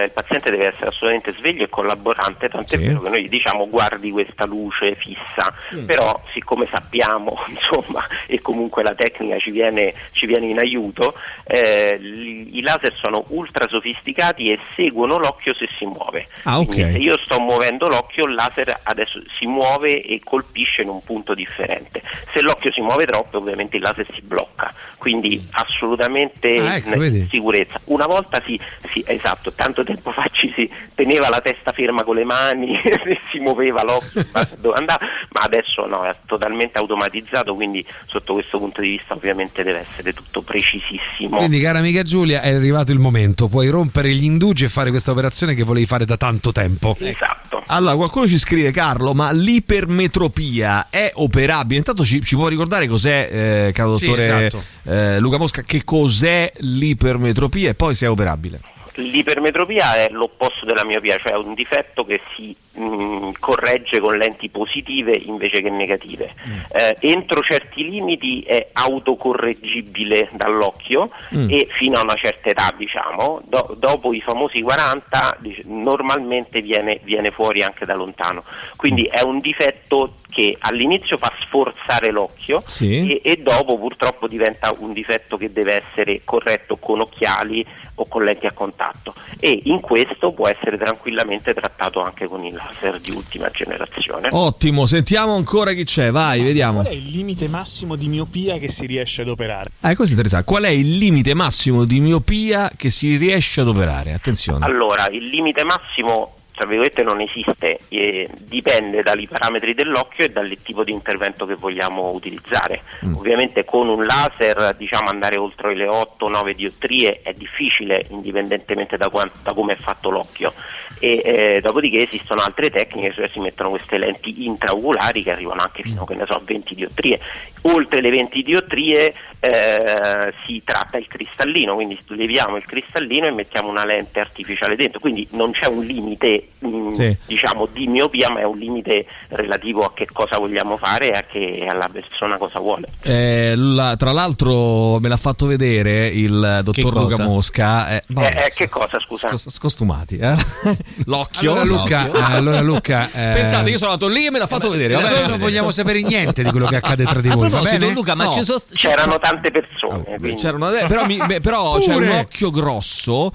il paziente deve essere assolutamente sveglio e collaborante, tant'è Sì. vero che noi gli diciamo guardi questa luce fissa, Mm. però siccome sappiamo insomma e comunque la tecnica ci viene, ci viene in aiuto, eh, i laser sono ultra sofisticati e seguono l'occhio se si muove. Ah, ok. Quindi se io sto muovendo l'occhio, il laser adesso si muove e colpisce in un punto differente. Se l'occhio si muove troppo, ovviamente il laser si blocca. Quindi assolutamente Ah, ecco, sicurezza. Una volta si, si- esatto, tanto tempo fa ci si teneva la testa ferma con le mani e si muoveva l'occhio ma dove andava, ma adesso no, è totalmente automatizzato, quindi sotto questo punto di vista ovviamente deve essere tutto precisissimo. Quindi, cara amica Giulia, è arrivato il momento. Puoi rompere gli indugi e fare questa operazione che volevi fare da tanto tempo. Esatto. Allora, qualcuno ci scrive, Carlo, ma l'ipermetropia è operabile? Intanto ci, ci può ricordare cos'è, eh, caro Sì, dottore esatto. eh, Luca Mosca, che cos'è l'ipermetropia e poi se è operabile? L'ipermetropia è l'opposto della miopia, cioè un difetto che si mh, corregge con lenti positive invece che negative. Eh, entro certi limiti è autocorreggibile dall'occhio Mm. e fino a una certa età, diciamo, do- dopo i famosi 40 dic- normalmente viene, viene fuori anche da lontano. Quindi è un difetto che all'inizio fa sforzare l'occhio Sì. e, e dopo purtroppo diventa un difetto che deve essere corretto con occhiali o con lenti a contatto e in questo può essere tranquillamente trattato anche con il laser di ultima generazione. Ottimo, sentiamo ancora chi c'è, vai, vediamo. Qual è il limite massimo di miopia che si riesce ad operare? Ah, questo è interessante. Qual è il limite massimo di miopia che si riesce ad operare? Attenzione. Allora, il limite massimo tra virgolette non esiste, eh, dipende dai parametri dell'occhio e dal tipo di intervento che vogliamo utilizzare. Ovviamente con un laser diciamo andare oltre le 8-9 diottrie è difficile indipendentemente da, quan- da come è fatto l'occhio e eh, dopodiché esistono altre tecniche, cioè si mettono queste lenti intraoculari che arrivano anche fino che ne so, a 20 diottrie. Oltre le 20 diottrie eh, si tratta il cristallino, quindi leviamo il cristallino e mettiamo una lente artificiale dentro, quindi non c'è un limite mh, Sì. diciamo di miopia, ma è un limite relativo a che cosa vogliamo fare e a che alla persona cosa vuole. Eh, la- tra l'altro me l'ha fatto vedere il dottor Luca? Mosca. eh, Eh, eh, che cosa, scusa? scos- scostumati. eh. L'occhio. Allora Luca, l'occhio. eh, allora, Luca, eh, Pensate, io sono andato lì e me l'ha fatto vedere. Noi non vogliamo sapere niente di quello che accade tra di voi. Va proposito, bene? Luca, ma No. ci sono. C'erano tante persone, quindi- C'erano- però mi- beh, però c'è un occhio grosso.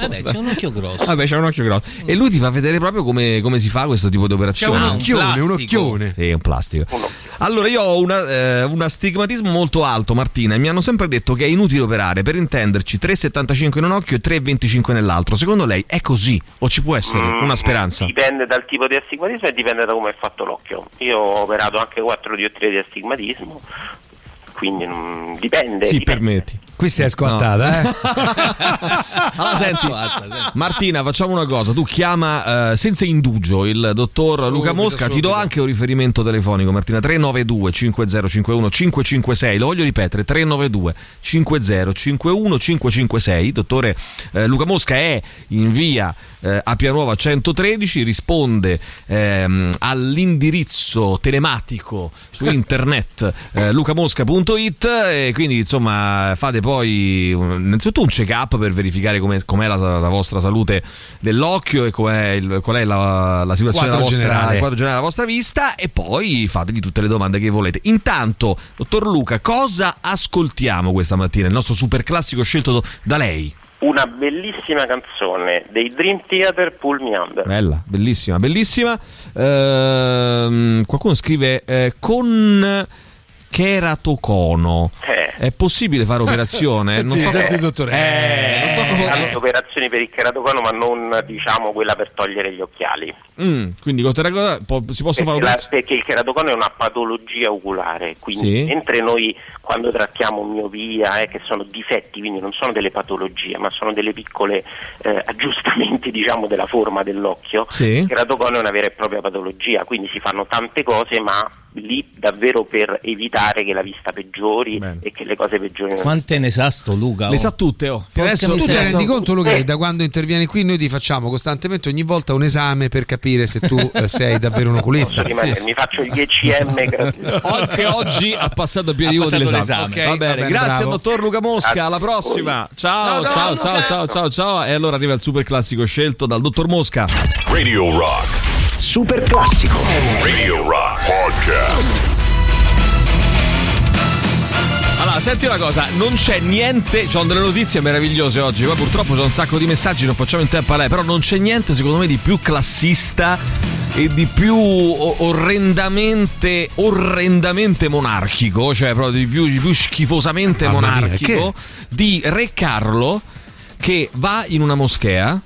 Eh. Vabbè, c'è un occhio grosso. Vabbè, c'è un occhio grosso. E lui ti fa vedere proprio come, come si fa questo tipo di operazione. C'è un un occhione, un plastico. occhione. Sì, è un plastico. Allora, io ho una, eh, un astigmatismo molto alto, Martina, e mi hanno sempre detto che è inutile operare. Per intenderci, 3,75 in un occhio e 3,25 nell'altro. Secondo lei è così? O ci può essere Mm, una speranza? Dipende dal tipo di astigmatismo e dipende da come è fatto l'occhio. Io ho operato anche quattro diottrie di astigmatismo, quindi mm, dipende. Sì, dipende. permetti. Qui si è squattata, eh? Allora, senti, Martina, facciamo una cosa. Tu chiama eh, senza indugio il dottor Luca Mosca. Ti do subito. anche un riferimento telefonico, Martina. 392 5051 556. Lo voglio ripetere: 392 5051 556. Dottore eh, Luca Mosca è in via eh, a Pianuova 113. Risponde ehm, all'indirizzo telematico su internet eh, lucamosca.it. E quindi, insomma, fate poi un- innanzitutto un check-up per verificare come, com'è la, la vostra salute dell'occhio e com'è il- qual è la, la situazione della vostra, generale. quadro generale della vostra vista e poi fategli tutte le domande che volete. Intanto, dottor Luca, cosa ascoltiamo questa mattina? Il nostro super classico scelto da lei. Una bellissima canzone dei Dream Theater Pull Me Under. Bella, bellissima, bellissima. Ehm, qualcuno scrive eh, con keratocono. Eh. È possibile fare operazione? Senti, non so, senti, dottore. Eh, non so come- Tante operazioni per il keratocono, ma non diciamo quella per togliere gli occhiali. Mm, quindi con terracotta po- si possono fare operazioni? perché il keratocono è una patologia oculare, quindi Sì. mentre noi quando trattiamo miopia, eh, che sono difetti, quindi non sono delle patologie, ma sono delle piccole eh, aggiustamenti diciamo della forma dell'occhio, Sì. il keratocono è una vera e propria patologia, quindi si fanno tante cose, ma lì davvero per evitare che la vista peggiori e che le cose peggiorino. Quante ne sa sto Luca? Le oh? sa tutte, oh. Adesso- Tu ti rendi conto, Luca, Eh. che da quando intervieni qui noi ti facciamo costantemente ogni volta un esame per capire se tu eh, sei davvero un oculista. Mi faccio ECM gratuiti. Anche oggi ha passato il piedino passato dell'esame. l'esame. Va bene, va bene, grazie bravo. al dottor Luca Mosca. Alla prossima. Ciao, ciao, ciao, ciao, ciao, ciao. E allora arriva il super classico scelto dal dottor Mosca. Radio Rock. Super classico. Radio Rock Podcast. Allora, senti una cosa, non c'è niente, ci sono delle notizie meravigliose oggi, ma purtroppo c'è un sacco di messaggi, non facciamo in tempo a lei, però non c'è niente secondo me di più classista e di più orrendamente, orrendamente monarchico, cioè proprio di più, di più schifosamente Mamma mia, monarchico, di Re Carlo che va in una moschea.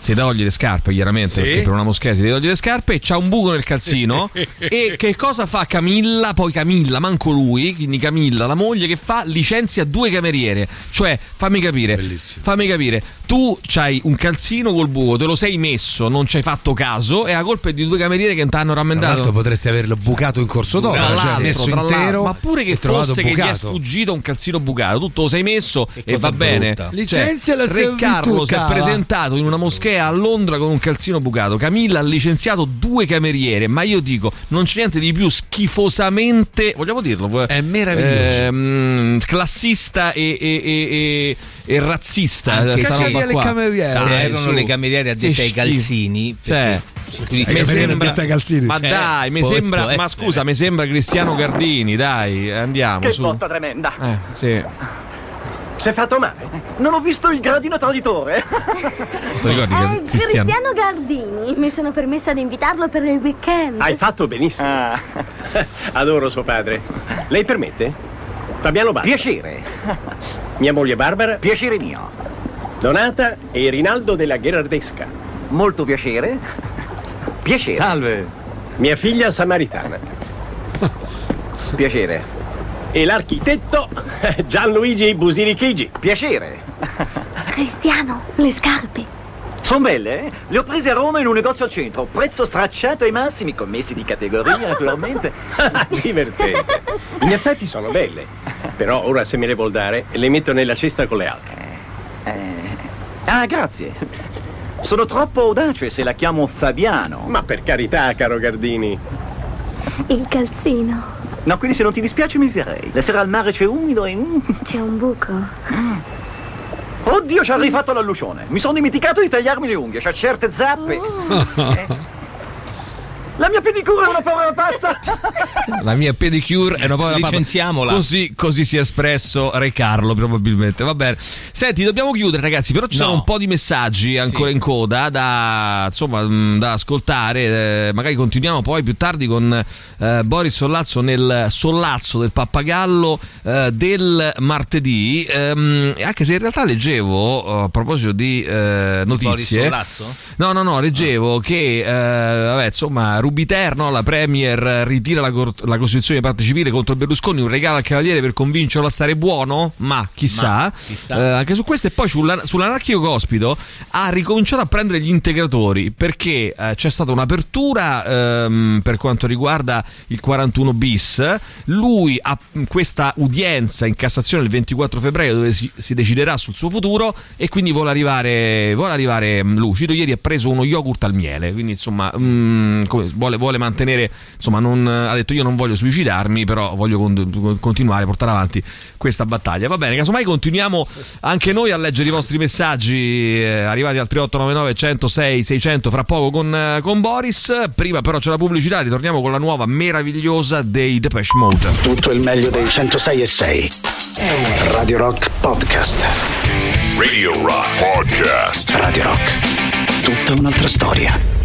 Si toglie le scarpe, chiaramente, Sì. perché per una moschea si toglie le scarpe. e C'ha un buco nel calzino. e che cosa fa Camilla? Poi Camilla, manco lui, quindi Camilla, la moglie, che fa? Licenzia due cameriere. Cioè, fammi capire. Bellissimo. Fammi capire. Tu c'hai un calzino col buco, te lo sei messo, non ci hai fatto caso, e la colpa è di due cameriere che ti hanno Tra rammendato. l'altro potresti averlo bucato in corso d'opera, Tra cioè l'altro, messo tra intero. ma pure che fosse che gli è sfuggito un calzino bucato, tu te lo sei messo e va bene. brutta. Licenziala se Re Carlo si è presentato in una moschea a Londra con un calzino bucato. Camilla ha licenziato due cameriere, ma io dico, non c'è niente di più schifosamente, vogliamo dirlo, È meraviglioso. ehm, classista e, e- e- e- e razzista. Se- roba le qua. cameriere. Se Dai, erano su. le cameriere addette Che ai calzini, Cioè, perché- mi cameriere sembra, calzini. ma Cioè, dai, mi sembra, ma essere. scusa, mi sembra Cristiano Gardini, dai, andiamo Che su. botta tremenda. Eh, sì. Si è fatto male. Non ho visto il gradino traditore. Ti ricordi Eh, Cristiano? Cristiano Gardini, mi sono permessa di invitarlo per il weekend. Hai fatto benissimo. Adoro suo padre. Lei permette? Fabiano Barbara. Piacere. Mia moglie Barbara. Piacere mio. Donata e Rinaldo della Gherardesca. Molto piacere. Piacere. Salve. Mia figlia Samaritana. Piacere. E l'architetto Gianluigi Busirichigi. Piacere. Cristiano, le scarpe. Sono belle, eh? Le ho prese a Roma in un negozio al centro. Prezzo stracciato ai massimi, commessi di categoria, naturalmente. Divertente. In effetti sono belle. Però ora se me le vuol dare, le metto nella cesta con le altre. Ah, grazie. Sono troppo audace se la chiamo Fabiano. Ma per carità, caro Gardini. Il calzino. No, quindi se non ti dispiace mi direi. La sera al mare c'è umido e... mm. C'è un buco. Oddio, ci ha rifatto l'allucione. Mi sono dimenticato di tagliarmi le unghie. C'ha certe zappe. Eh. La mia pedicura è una povera pazza. La mia pedicure è una povera pazza. Licenziamola. Così, così si è espresso Re Carlo, probabilmente. Va bene. Senti, dobbiamo chiudere, ragazzi. Però ci No. sono un po' di messaggi ancora in coda da, insomma, da ascoltare. Eh, magari continuiamo poi più tardi con eh, Boris Sollazzo nel sollazzo del pappagallo eh, del martedì. Ehm, anche se in realtà leggevo eh, a proposito di eh, Boris notizie. Sollazzo? No, no, no, leggevo che eh, vabbè, insomma, Rubiter, no, la Premier eh, ritira la, cor- la Costituzione di parte civile contro Berlusconi, un regalo al Cavaliere per convincerlo a stare buono, ma chissà, Ma, chissà. Eh, anche su questo e poi sulla- sull'anarchico cospito ha ricominciato a prendere gli integratori perché eh, c'è stata un'apertura ehm, per quanto riguarda il 41 bis, lui ha questa udienza in Cassazione il 24 febbraio dove si, si deciderà sul suo futuro e quindi vuole arrivare, vuole arrivare mm, lucido, ieri ha preso uno yogurt al miele, quindi insomma mm, come- vuole, vuole mantenere, insomma non, ha detto io non voglio suicidarmi però voglio con- continuare a portare avanti questa battaglia. Va bene, casomai continuiamo anche noi a leggere i vostri messaggi eh, arrivati al 3899 106 600 fra poco con, eh, con Boris. Prima però c'è la pubblicità, ritorniamo con la nuova meravigliosa dei Depeche Mode. Tutto il meglio dei 106 e 6. Radio Rock Podcast. Radio Rock Podcast. Radio Rock. Tutta un'altra storia.